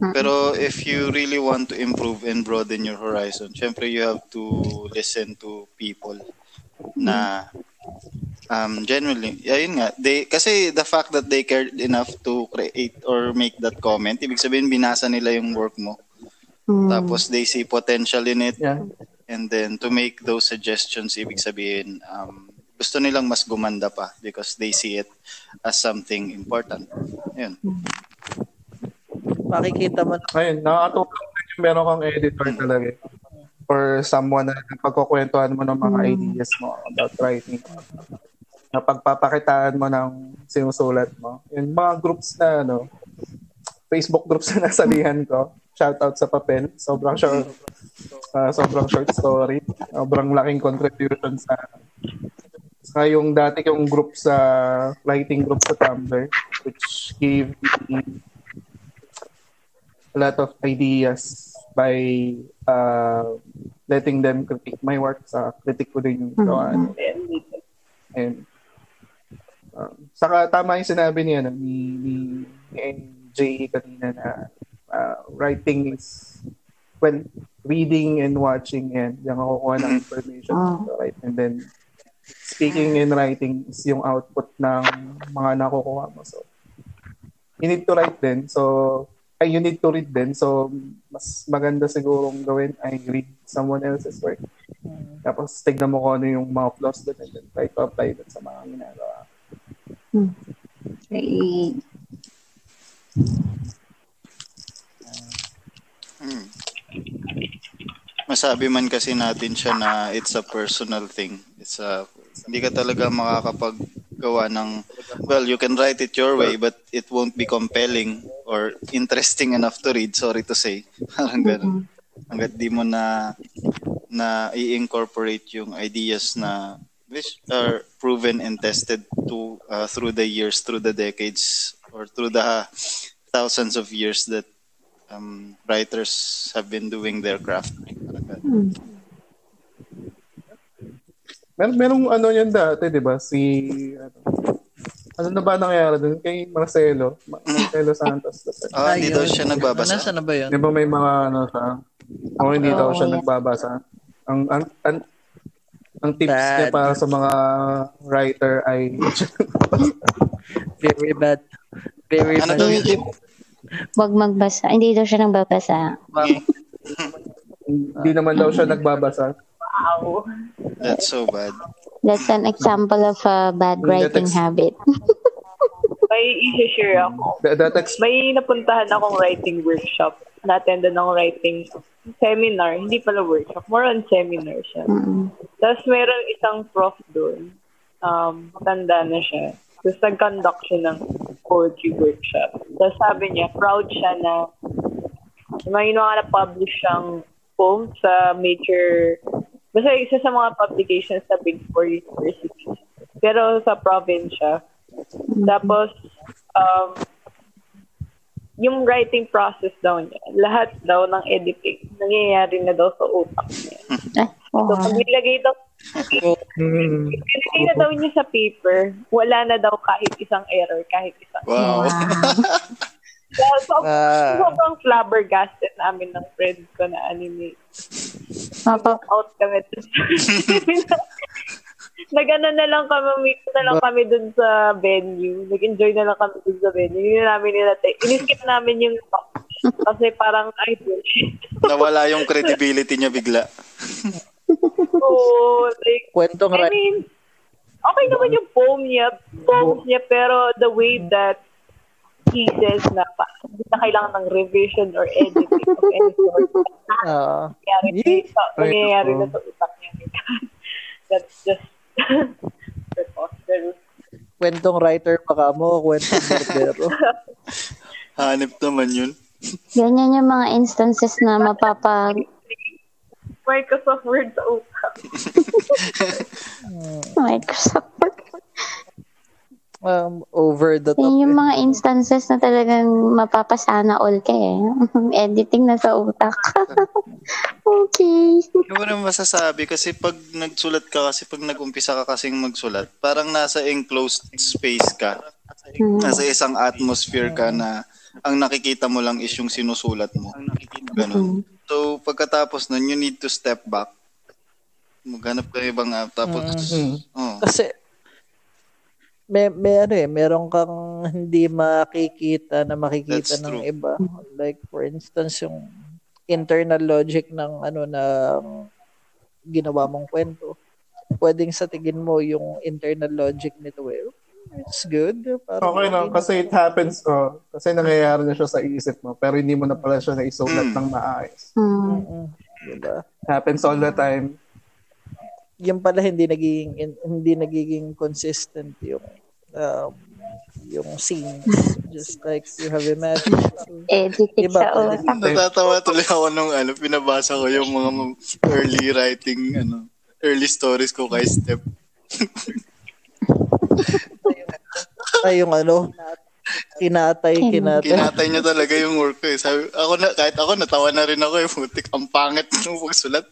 Pero if you really want to improve and broaden your horizon, syempre you have to listen to people na um genuinely ayun nga they kasi the fact that they cared enough to create or make that comment ibig sabihin binasa nila yung work mo. Mm. tapos they see potential in it. Yeah. and then to make those suggestions ibig sabihin um gusto nilang mas gumanda pa because they see it as something important. Yun Makikita mo Ayun, nakakatulong din yung meron kang editor talaga. eh. Or someone na pagkukwentuhan mo ng mga ideas mo about writing. Na pagpapakitaan mo ng sinusulat mo. Yung mga groups na, ano, Facebook groups na [LAUGHS] nasalihan ko. Shout out sa papel. Sobrang short, ah, sobrang short story. Sobrang laking contribution sa Saka yung dati yung group sa writing group sa Tumblr which gave me a lot of ideas by uh, letting them critique my work sa critique ko din yung gawaan. And um, saka tama yung sinabi niya no, ni, ni, ni NJ kanina na uh, writing is well, reading and watching and yung nakukuha ng information Ah. right and then speaking and writing is yung output ng mga nakukuha mo so you need to write din so you need to read din. So mas maganda sigurong gawin ay read someone else's work. Tapos tignan mo kung ano yung mga flaws doon and then try to apply that sa mga ginagawa. Eh, Hmm. Masabi man kasi natin siya na it's a personal thing. It's a hindi ka talaga makakapaggawa ng well, you can write it your way but it won't be compelling or interesting enough to read, sorry to say. [LAUGHS] Parang ganun. Hanggat di mo na na i-incorporate yung ideas na which are proven and tested to uh, through the years, through the decades or through the thousands of years that um, writers have been doing their craft. Ganun. Mer merong ano yan dati, di ba? Si, ano, ano na ba nangyari dun? Kay Marcelo. Marcelo Santos. Ah, hindi daw siya nagbabasa. Nasaan na ba yun? Di ba may mga ano siya? O hindi daw siya Oo. nagbabasa. Ang, ang, ang, ang tips Bad. niya para sa mga writer ay Very bad. Very Ano bad. daw yung tip? Wag magbasa. Hindi daw siya nagbabasa. hindi naman daw siya nagbabasa. Wow. That's so bad. That's an example of a bad writing that's- habit. [LAUGHS] May i-share ako. That, that ex- May napuntahan akong writing workshop. Na-attendan ng writing seminar. Hindi pala workshop. More on seminar siya. Mm. Tapos meron isang prof doon. Um, tanda na siya. Tapos nag-conduct siya ng poetry workshop. Tapos sabi niya, proud siya na may mga na-publish siyang poem sa major, basta isa sa mga publications sa Big Four universities. Pero sa province siya. Tapos, um, yung writing process daw niya, lahat daw ng editing, nangyayari na daw sa utak niya. Ah, So, pag nilagay daw, Hmm. nilagay na daw niya sa paper, wala na daw kahit isang error, kahit isang Wow. [LAUGHS] So, so, Ah. sobrang flabbergasted namin ng friends ko na anime. Mapa- Out kami. [LAUGHS] Nagano na lang kami, meet na lang kami dun sa venue. Nag-enjoy na lang kami dun sa venue. Hindi na namin nila, iniskip namin yung talk. Kasi parang, ay, bullshit. Nawala yung credibility niya bigla. [LAUGHS] So, like, Kwentong I mean, okay naman yung poem niya, poems niya, pero the way that he says na pa, hindi na kailangan ng revision or editing of any sort. Ah. Nangyayari, sa, nangyayari na sa utak niya. [LAUGHS] That's just [LAUGHS] preposterous. kwentong writer pa ka mo, kwentong barbero. [LAUGHS] Hanip naman yun. Ganyan yung mga instances na mapapa Microsoft Word sa utak. Microsoft. Um, over the top. Yun yung mga instances na talagang mapapasana all ka eh. [LAUGHS] Editing na sa utak. [LAUGHS] okay. Ba naman masasabi? Kasi pag nagsulat ka, kasi pag nag-umpisa ka kasing magsulat, parang nasa enclosed space ka. Hmm. Nasa isang atmosphere ka na ang nakikita mo lang is yung sinusulat mo. Ganun. So, pagkatapos nun, you need to step back. Maghanap ka ng ibang app. Tapos, Mm. oh, Kasi may may ano eh, meron kang hindi makikita na makikita That's ng true. iba. Like for instance yung internal logic ng ano na ginawa mong kwento. Pwedeng sa tingin mo yung internal logic nito eh. It's good. Parang Okay lang, kasi it happens, oh, kasi nangyayari na siya sa isip mo, pero hindi mo na pala siya naisulat Mm. ng maayos. Mm-mm. Diba? Happens all the time. Yung pala hindi nagiging hindi nagiging consistent yung um, yung scenes just like you have imagined. Editing Iba sa pala. utak. natatawa tuloy ako nung ano, pinabasa ko yung mga early writing, ano, early stories ko kay Step. [LAUGHS] Ay, yung ano, kinatay, kinatay. Kinatay niya talaga yung work ko eh. Sabi, ako na, kahit ako, natawa na rin ako eh. Putik, ang pangit ng pagsulat.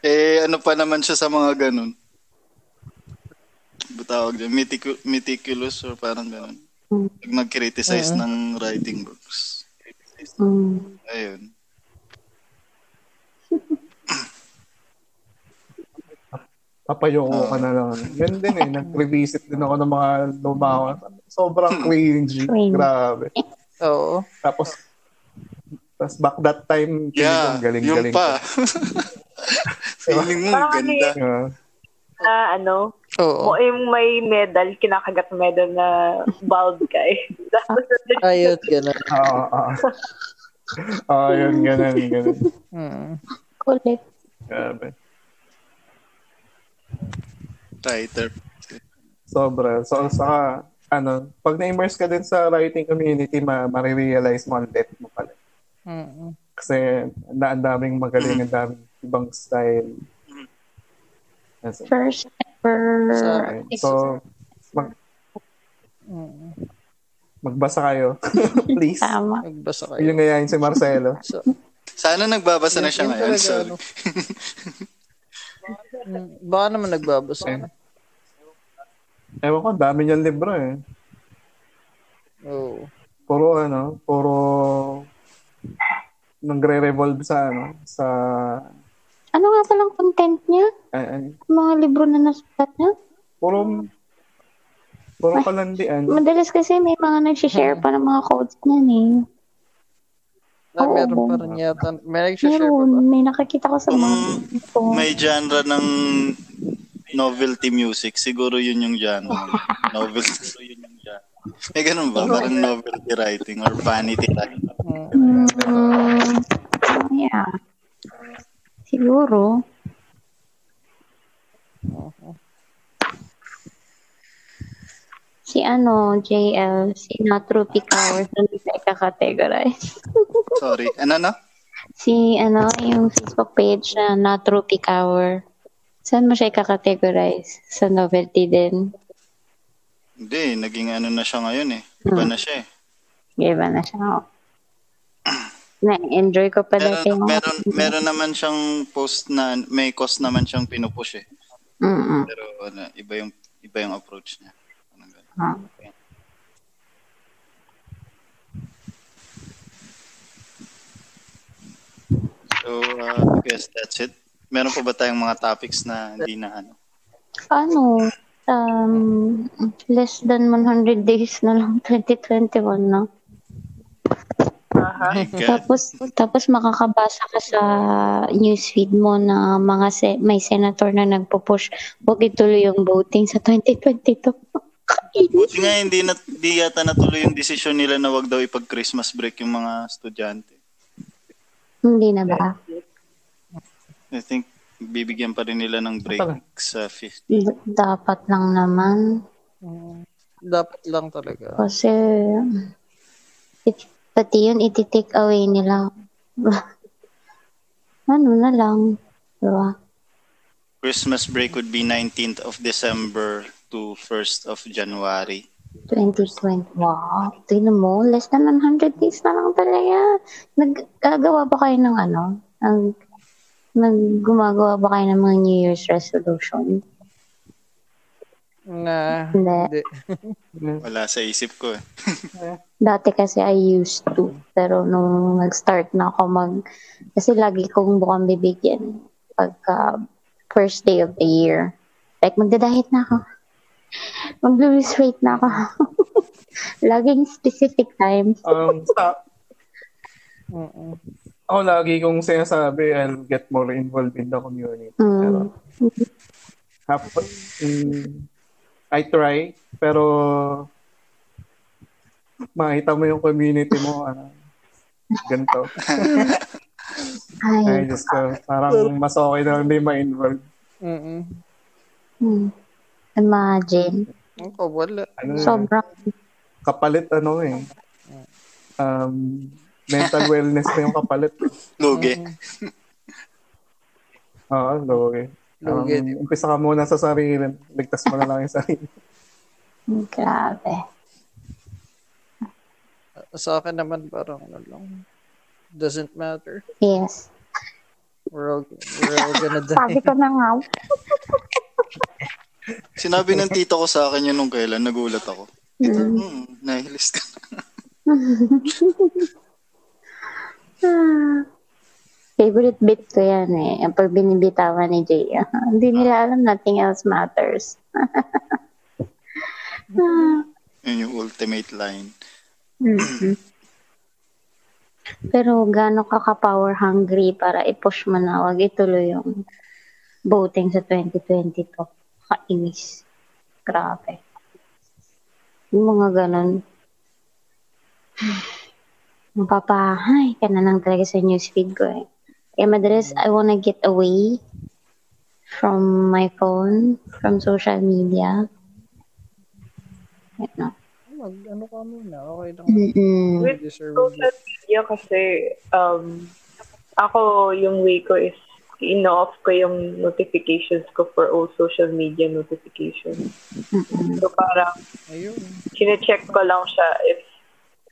Eh, ano pa naman siya sa mga ganun? Butawag dyan, meticu- meticulous or parang ganun. Pag nag-criticize ng writing books. Hmm. Ayun. Papayoko ka na lang. Yan din eh, nag-revisit din ako ng mga lumawa. Sobrang cringy. Cringe. Grabe. Oo. Tapos, tapos back that time, Yeah, galing, yung galing. pa. [LAUGHS] [LAUGHS] Feeling mo, Parang ano ganda. Yeah. Na ano, Oo. mo yung may medal, kinakagat medal na bald guy. Ayun, gano'n. Oo, oo. Oo, yun, ganun, ganun. Hmm. Kulit. Grabe. Tighter. Sobra. So, saka, ano, pag na-immerse ka din sa writing community, ma marirealize mo ang depth mo pala. Mm-mm. Kasi, ang ang daming magaling, ang daming ibang style. Yes. First ever. Okay. So, mag, magbasa kayo. [LAUGHS] Please. Tama. Nagbasa kayo. Yung ngayon si Marcelo. So, Sana nagbabasa na siya ngayon. Sorry. ano. [LAUGHS] Mm, Baka naman nagbabasa. Ewan ko, dami niyang libro eh. Oo. Puro ano, puro nagre-revolve sa ano, sa Ano nga palang content niya? ay, Mga libro na nasulat niya? puro puro kalandian. Madalas kasi may mga nag-share pa ng mga quotes niyan eh. Ah, Oo. meron pa rin yata. May nag-share pa ba? Meron. May nakakita ko sa mga ito. May genre ng novelty music. Siguro yun yung genre. [LAUGHS] Novelty. Siguro yun yung genre. May ganun ba? Parang novelty writing or vanity writing. Mm, yeah. Siguro. Si ano, JL, si Natrupi Hours, [LAUGHS] ano ba ika-categorize? Sorry. Ano na? Si ano, yung Facebook page na Natrupi Hour. Saan mo siya ika-categorize? Sa novelty din? Hindi. Naging ano na siya ngayon eh. Iba na siya eh. Iba na siya. Na-enjoy ko pa dati Meron, yung... meron, meron naman siyang post na may cost naman siyang pinupush eh. Mm-mm. Pero ano, iba yung iba yung approach niya. Parang ganun. Ah. So, uh, I guess that's it. Meron pa ba tayong mga topics na hindi na ano? Ano, um, less than 100 days na lang 2021 na. My God. Tapos tapos makakabasa ka sa newsfeed mo na mga se- may senator na nagpo-push wag ituloy yung voting sa 2022. [LAUGHS] Buti nga hindi, na, hindi yata natuloy yung desisyon nila na wag daw ipag-Christmas break yung mga estudyante. Hindi na ba? I think bibigyan pa rin nila ng break sa 50. D- dapat lang naman. Mm. Dapat lang talaga. Kasi, it, pati yun, iti-take away nila. [LAUGHS] ano na lang. Diba? Christmas break would be 19th of December to 1st of January. 2020. Wow. Tingnan mo, less than 100 days na lang talaga. Naggagawa ba kayo ng ano? Nag, nag gumagawa ba kayo ng mga New Year's resolution? Na, Hindi. hindi. Wala sa isip ko eh. [LAUGHS] Dati kasi I used to. Pero nung nag-start na ako mag... Kasi lagi kong bukang bibigyan pagka first day of the year. Like, magdadahit na ako. Mag-lose weight na ako. [LAUGHS] Laging specific times. Um, sa, Mm-mm. ako lagi kong sinasabi, I'll get more involved in the community. Pero, Mm. hap, mm, I try, pero makita mo yung community mo, ano, ganito. Ay, Diyos ko, parang mas okay na hindi ma-involve. Mm-mm. hmm. imagine. Ako, wala. Ano, Sobrang, kapalit ano eh. Um, mental wellness na yung kapalit. Lugi. Oo, loge. Um, umpisa ka muna sa sarili. Ligtas mo na lang yung sarili. [LAUGHS] grabe. Sa akin naman, parang ano lang. Doesn't matter. Yes. We're all, we're all gonna [LAUGHS] Sabi die. ko na nga. [LAUGHS] Sinabi ng tito ko sa akin yun nung kailan, nagulat ako. Mm. Hmm, nahilis ka. Ah. Favorite bit ko yan eh. Ang pag binibitawan ni Jay. [LAUGHS] Hindi nila alam nothing else matters. [LAUGHS] Yun yung ultimate line. Mhm. Pero gaano ka ka-power hungry para i-push mo na wag ituloy yung voting sa 2022. Kainis. Grabe. Yung mga ganon. [SIGHS] Mapapahay ka na lang talaga sa newsfeed ko eh. Kaya madalas, I wanna get away from my phone, from social media. Know. Mag, ano ka muna, okay lang. Mm-mm. With social media kasi, um, ako, yung way ko is, in-off ko yung notifications ko for all social media notifications. Mm-mm. So, parang, Ayun. chinecheck ko lang siya if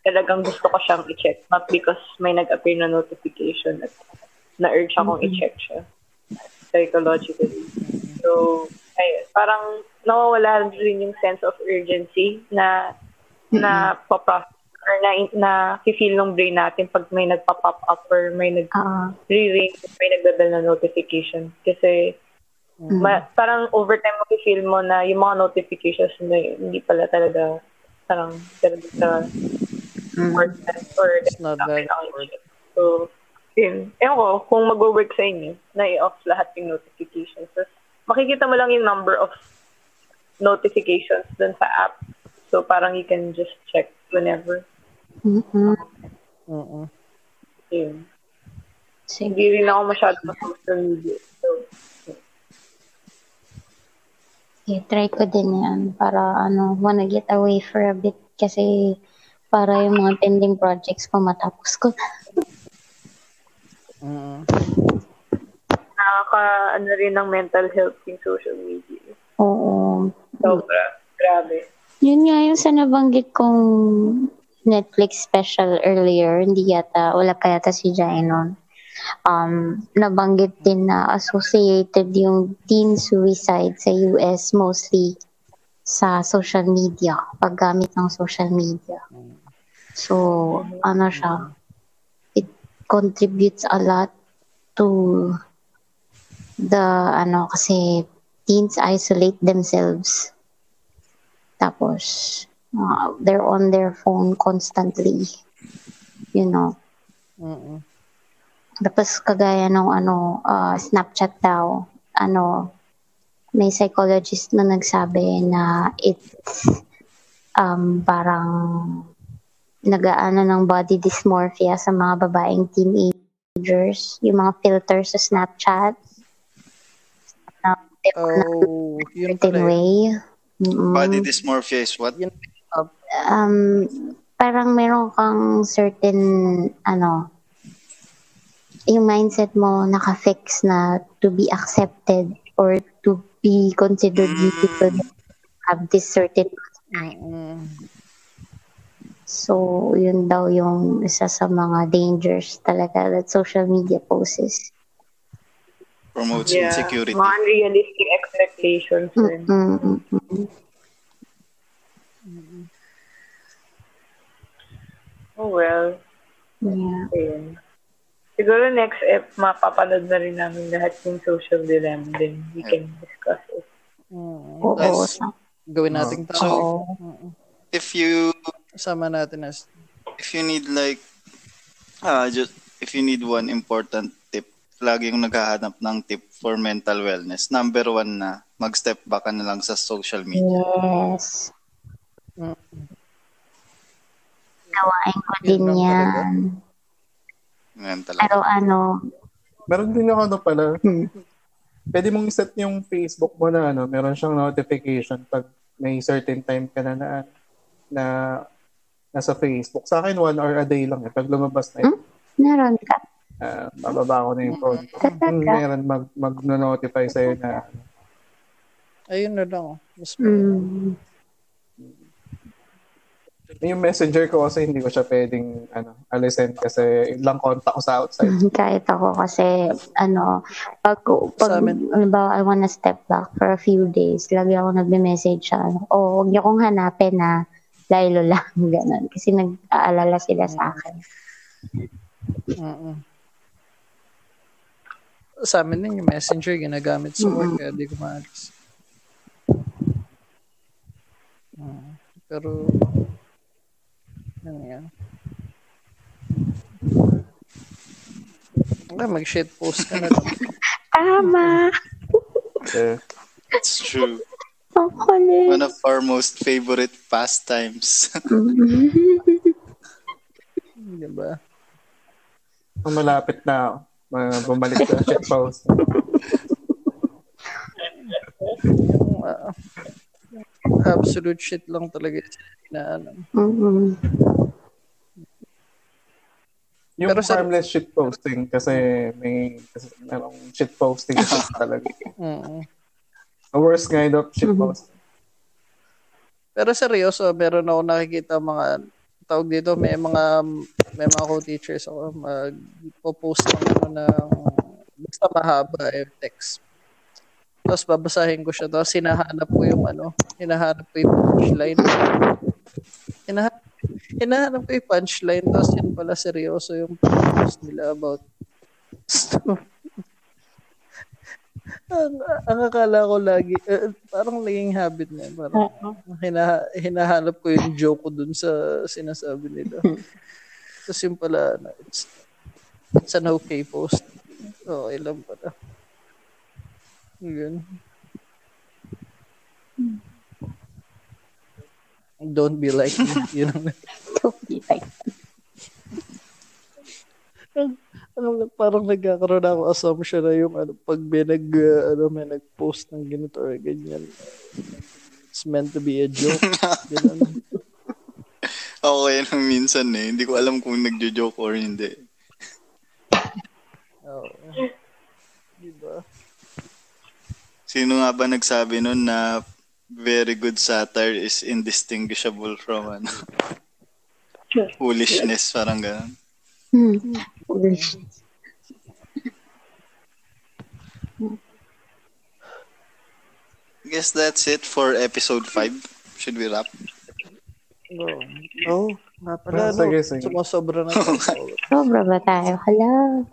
talagang gusto ko siyang i-check. Not because may nag-appear na notification at na-urge akong i-check siya psychologically. So, ayun, parang nawawala rin yung sense of urgency na na pop-up or na, na feel ng brain natin pag may nagpa-pop up or may nag Ah, may nagbabel na notification. Kasi mm. ma- parang overtime mo feel mo na yung mga notifications na yun, hindi pala talaga parang talaga sa Mm. important or It's not that i-check. So, yun. Ewan ko, kung mag-work sa inyo, na i-off lahat yung notifications. Tapos, makikita mo lang yung number of notifications dun sa app. So, parang you can just check whenever. Mm-mm. Mm-mm. Yun. Sige. Hindi rin ako masyado sa social media. So, Sige, try ko din yan para ano, wanna get away for a bit kasi para yung mga pending projects ko matapos ko. [LAUGHS] Mm-mm. nakaka, ano rin ng mental health yung social media. Oo. Sobra. Grabe. Yun nga yung sa nabanggit kong Netflix special earlier, hindi yata, wala pa yata si Jai nun. Um, nabanggit din na associated yung teen suicide sa US mostly sa social media, paggamit ng social media. So, ano siya, contributes a lot to the, ano, kasi teens isolate themselves. Tapos, uh, they're on their phone constantly. You know. Mm-mm. Tapos, kagaya nung ano, uh, Snapchat daw, ano, may psychologist na nagsabi na it's um, parang nagaano ng body dysmorphia sa mga babaeng teenagers, yung mga filters sa Snapchat. Na, Oh, yun certain pala. way. Mm-mm. Body dysmorphia is what? Um, parang meron kang certain, ano, yung mindset mo nakafix na to be accepted or to be considered beautiful have this certain Mm-mm. So, yun daw yung isa sa mga dangers talaga that social media poses. Promotes Yeah. insecurity. Mga unrealistic expectations rin. Mm, mm, mm. Oh well. Yeah. Ayun. Siguro next ep, mapapanood na rin namin lahat yung social dilemma din. We can discuss it. Mm. Oo. Yes. Gawin nating So, tao. Mm. If you Sama natin as if you need like ah just if you need one important tip, lagi yung naghahanap ng tip for mental wellness. Number one na mag-step back ka na lang sa social media. Yes. Mm. Gawain ko din yan. Ngayon talaga. Pero ano, Meron din ako ano pala. hmm, Pwede mong set yung Facebook mo na ano, meron siyang notification pag may certain time ka na na, na nasa Facebook. Sa akin, one hour a day lang eh. Pag lumabas na yun, meron ka. ah, bababa ko na yung phone ko. Talaga? Hmm, meron mag, mag-notify sa'yo na ayun na lang. Mas Mm. Yung messenger ko kasi hindi ko siya pwedeng ano, alisin kasi ilang contact ko sa outside. [LAUGHS] Kahit ako kasi, ano, pag, pag halimbawa, I wanna step back for a few days, lagi ako nagme-message siya, ano, oh, huwag niyo kong hanapin na Lilo lang, [LAUGHS] ganun. Kasi nag-aalala sila sa akin. Mm-mm. Sa amin din yung messenger ginagamit sa work kaya di ko maalis. Mm. Pero ano yan? Okay, mag-shit post ka na lang. [LAUGHS] Tama! [LAUGHS] Eh, It's true. Ang kulit. One of our most favorite pastimes. [LAUGHS] diba? ang malapit na. Ma- bumalik sa shit post. Yung, ah, absolute shit lang talaga na ano. Mm-mm. Yung Pero sa- harmless shit posting kasi may kasi merong shit posting [LAUGHS] talaga. Mm. The worst kind of shit Mhm. posting. Pero seryoso, meron ako nakikita mga tawag dito, may mga may mga co-teachers ako mag-post ng ano ng basta mahaba eh, text. Tapos babasahin ko siya, tapos hinahanap ko yung ano, hinahanap ko yung punchline. Hinahanap, hinahanap ko yung punchline, tapos yun pala seryoso yung post nila about ang, ang akala ko lagi, eh, parang naging habit na. Parang hina, hinahanap ko yung joke ko dun sa sinasabi nila. [LAUGHS] Tapos yung pala, ano, it's, it's an okay post. Okay lang pala. Yun. Don't be like me. [LAUGHS] Yun ang, Don't be like ano, parang nagkakaroon ako assumption na yung ano, pag may nag, uh, ano, may nag-post ng ganito or ganyan. It's meant to be a joke. [LAUGHS] Ganun. Ako kaya nang minsan eh. Hindi ko alam kung nagjo-joke or hindi. Oo. Diba? Sino nga ba nagsabi nun na very good satire is indistinguishable from ano, [LAUGHS] foolishness, parang ganun. Hmm. Foolish. I guess that's it for episode 5. Should we wrap? Oo. Oh, nga pala, Ah, no? sige, sige. Sumasobra na [LAUGHS] tayo. Sobra ba tayo? Hala.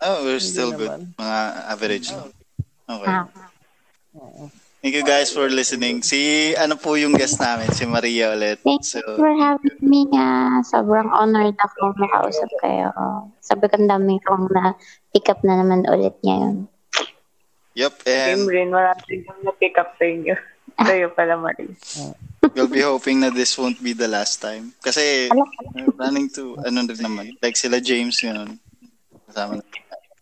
Oh, we're Hindi still good. Mga average lang. Okay. Ah. Thank you guys for listening. Si, ano po yung guest namin? Si Maria ulit. Thank So, you for having me. ah. sobrang honored ako makausap kayo. Sabi ko dami kong na pick up na naman ulit ngayon. yep. Same And rin, marami rin yung na-pick up sa inyo. [LAUGHS] Sa'yo pala, Marie. we'll be hoping na this won't be the last time. Kasi, we're planning to, ano rin naman, like sila James, yun. Kasama na.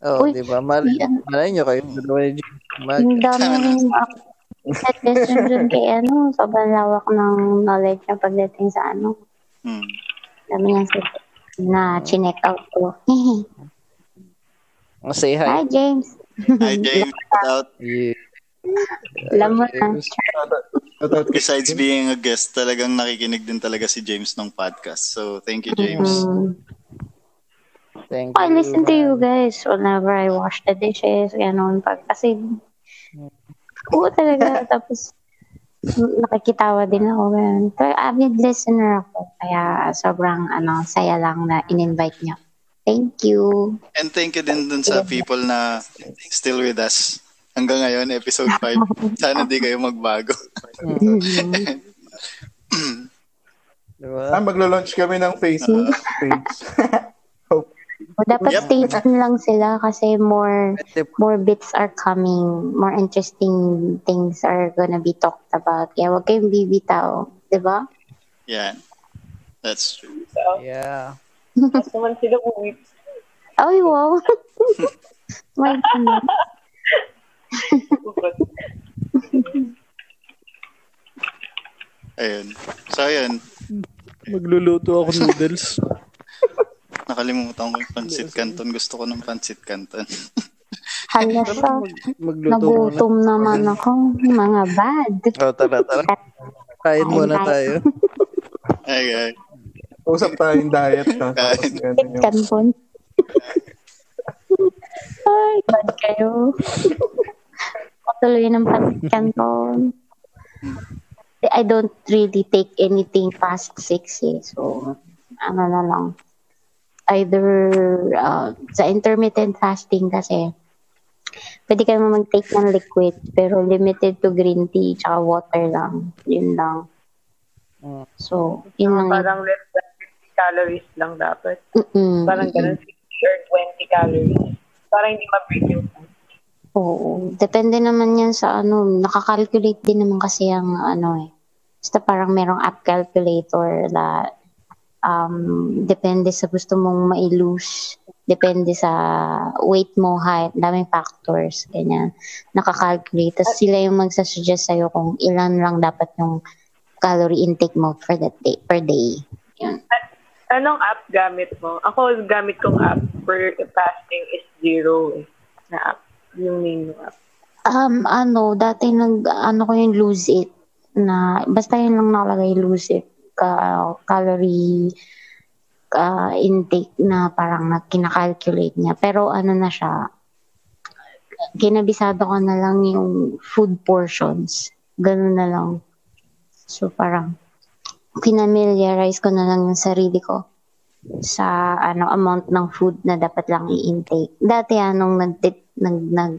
Oo, Uy, di ba? Malay, malay nyo kayo. Ang dami. Set question dun kay ano, sobrang lawak ng knowledge niya pagdating sa ano. Hmm. Dami niya na chinek out ko. [LAUGHS] say hi. Hi, James. Hi, James. Shout out. Yeah. Alam mo na. Besides being a guest, talagang nakikinig din talaga si James ng podcast. So, thank you, James. Mm. Thank I you. listen to you guys whenever I wash the dishes, gano'n. Pag, kasi, oo talaga. Tapos, nakikitawa din ako. Ganun. Pero avid listener ako. Kaya sobrang ano, saya lang na in-invite niyo. Thank you. And thank you din dun sa people na still with us. Hanggang ngayon, episode 5. [LAUGHS] Sana di kayo magbago. [LAUGHS] [LAUGHS] Diba? Ah, maglo-launch kami ng Facebook page. Dapat Yep. stay tuned lang sila kasi more more bits are coming. More interesting things are gonna be talked about. Kaya huwag kayong bibitaw. Diba? Yan. That's true. So, Yeah. tapos naman sila uwi. Ay, wow. [LAUGHS] My goodness. Ayun. So, ayun. Magluluto ako noodles. [LAUGHS] Nakalimutan ko yung pancit canton. Gusto ko ng pancit canton. [LAUGHS] Magluto muna. Nagutom naman ako. Mga bad. Oh, tara, tara. Kain muna tayo. [LAUGHS] Ay, ay. Usap tayong diet. No? Tapos Kain. ganun yung- Kanpon. [LAUGHS] Ay, bad kayo. Patuloy ng kanton. I don't really take anything past six eh. So, ano na lang. Either uh, sa intermittent fasting kasi, pwede ka naman mag-take ng liquid, pero limited to green tea tsaka water lang. Yun lang. Mm. So, yun lang. Parang less than 50 calories lang dapat. Mm-mm, Parang ganun, 50 or 20 calories. Para hindi ma-break yung Oo. Depende naman yan sa ano, nakakalculate din naman kasi ang ano eh. Basta parang merong app calculator na um, depende sa gusto mong ma-lose. Depende sa weight mo, height, daming factors, ganyan. Nakakalculate. Tapos sila yung magsasuggest sa'yo kung ilan lang dapat yung calorie intake mo for that day, per day. Yun. Anong app gamit mo? Ako, gamit kong app for fasting is zero eh, na app. Yung main app. Um, ano, dati nag, ano ko yung lose it, na, basta yun lang nakalagay lose it, ka, calorie, ka, intake na parang na kinakalculate niya. Pero ano na siya, kinabisado ko na lang yung food portions. Ganun na lang. So parang, pinamiliarize ko na lang yung sarili ko sa ano amount ng food na dapat lang i-intake. Dati anong nag nag nag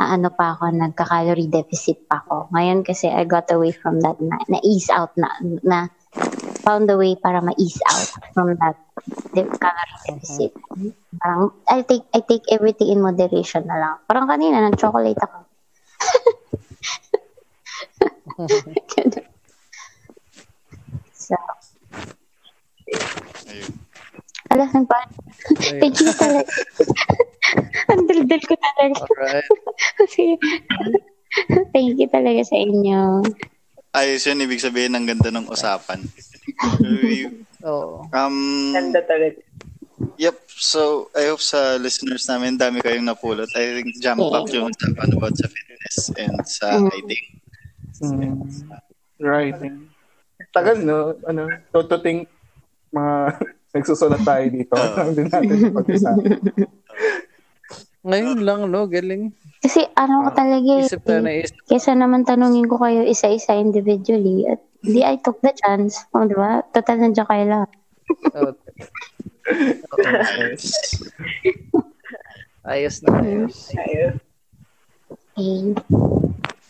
ano pa ako, nagka-calorie deficit pa ako. Ngayon kasi I got away from that na, na ease out na, na found a way para ma-ease out from that calorie deficit. Parang I take I take everything in moderation na lang. Parang kanina nag-chocolate ako. [LAUGHS] so, Ayun. alam mo ba? Thank you talaga. Ang daldal ko talaga. Alright. Kasi, thank you talaga sa inyo. Ayos yun. Ibig sabihin, ang ganda ng usapan. [LAUGHS] Oo. um, Ganda talaga. Yep. So, I hope sa listeners namin, dami kayong napulot. I think jump up yung usapan about sa fitness and sa Mm. writing. Mm, right. Tagal, no? Ano, to, to think, mga [LAUGHS] nagsusulat tayo dito. Alam din natin pag-usapan. [LAUGHS] Ngayon lang, no? Galing. Kasi ano ko talaga eh. Isip na na isip. Kesa naman tanungin ko kayo isa-isa individually. At di I took the chance. O, di ba? Total nandiyan kayo lahat. Oh, [LAUGHS] Ayos. na ayos. Ayos. Okay.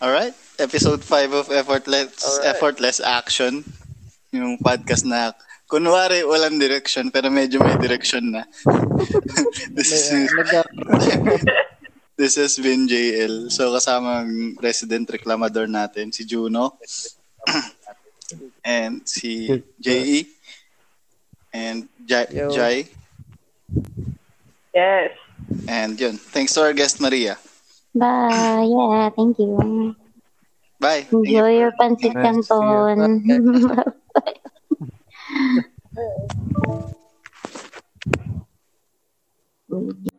Alright. Episode 5 of Effortless Alright. Effortless Action. Yung podcast na kunwari walang direction pero medyo may direction na. [LAUGHS] this is Nag- [LAUGHS] This has been JL. So kasama ang resident reclamador natin, si Juno. [CLEARS THROAT] and si JE. And Jai. Yo. Jai. Yes. And yun. Thanks to our guest, Maria. Bye. Yeah, thank you. Bye. Thank you. Enjoy your pancit Nice to see canton. [LAUGHS] [LAUGHS]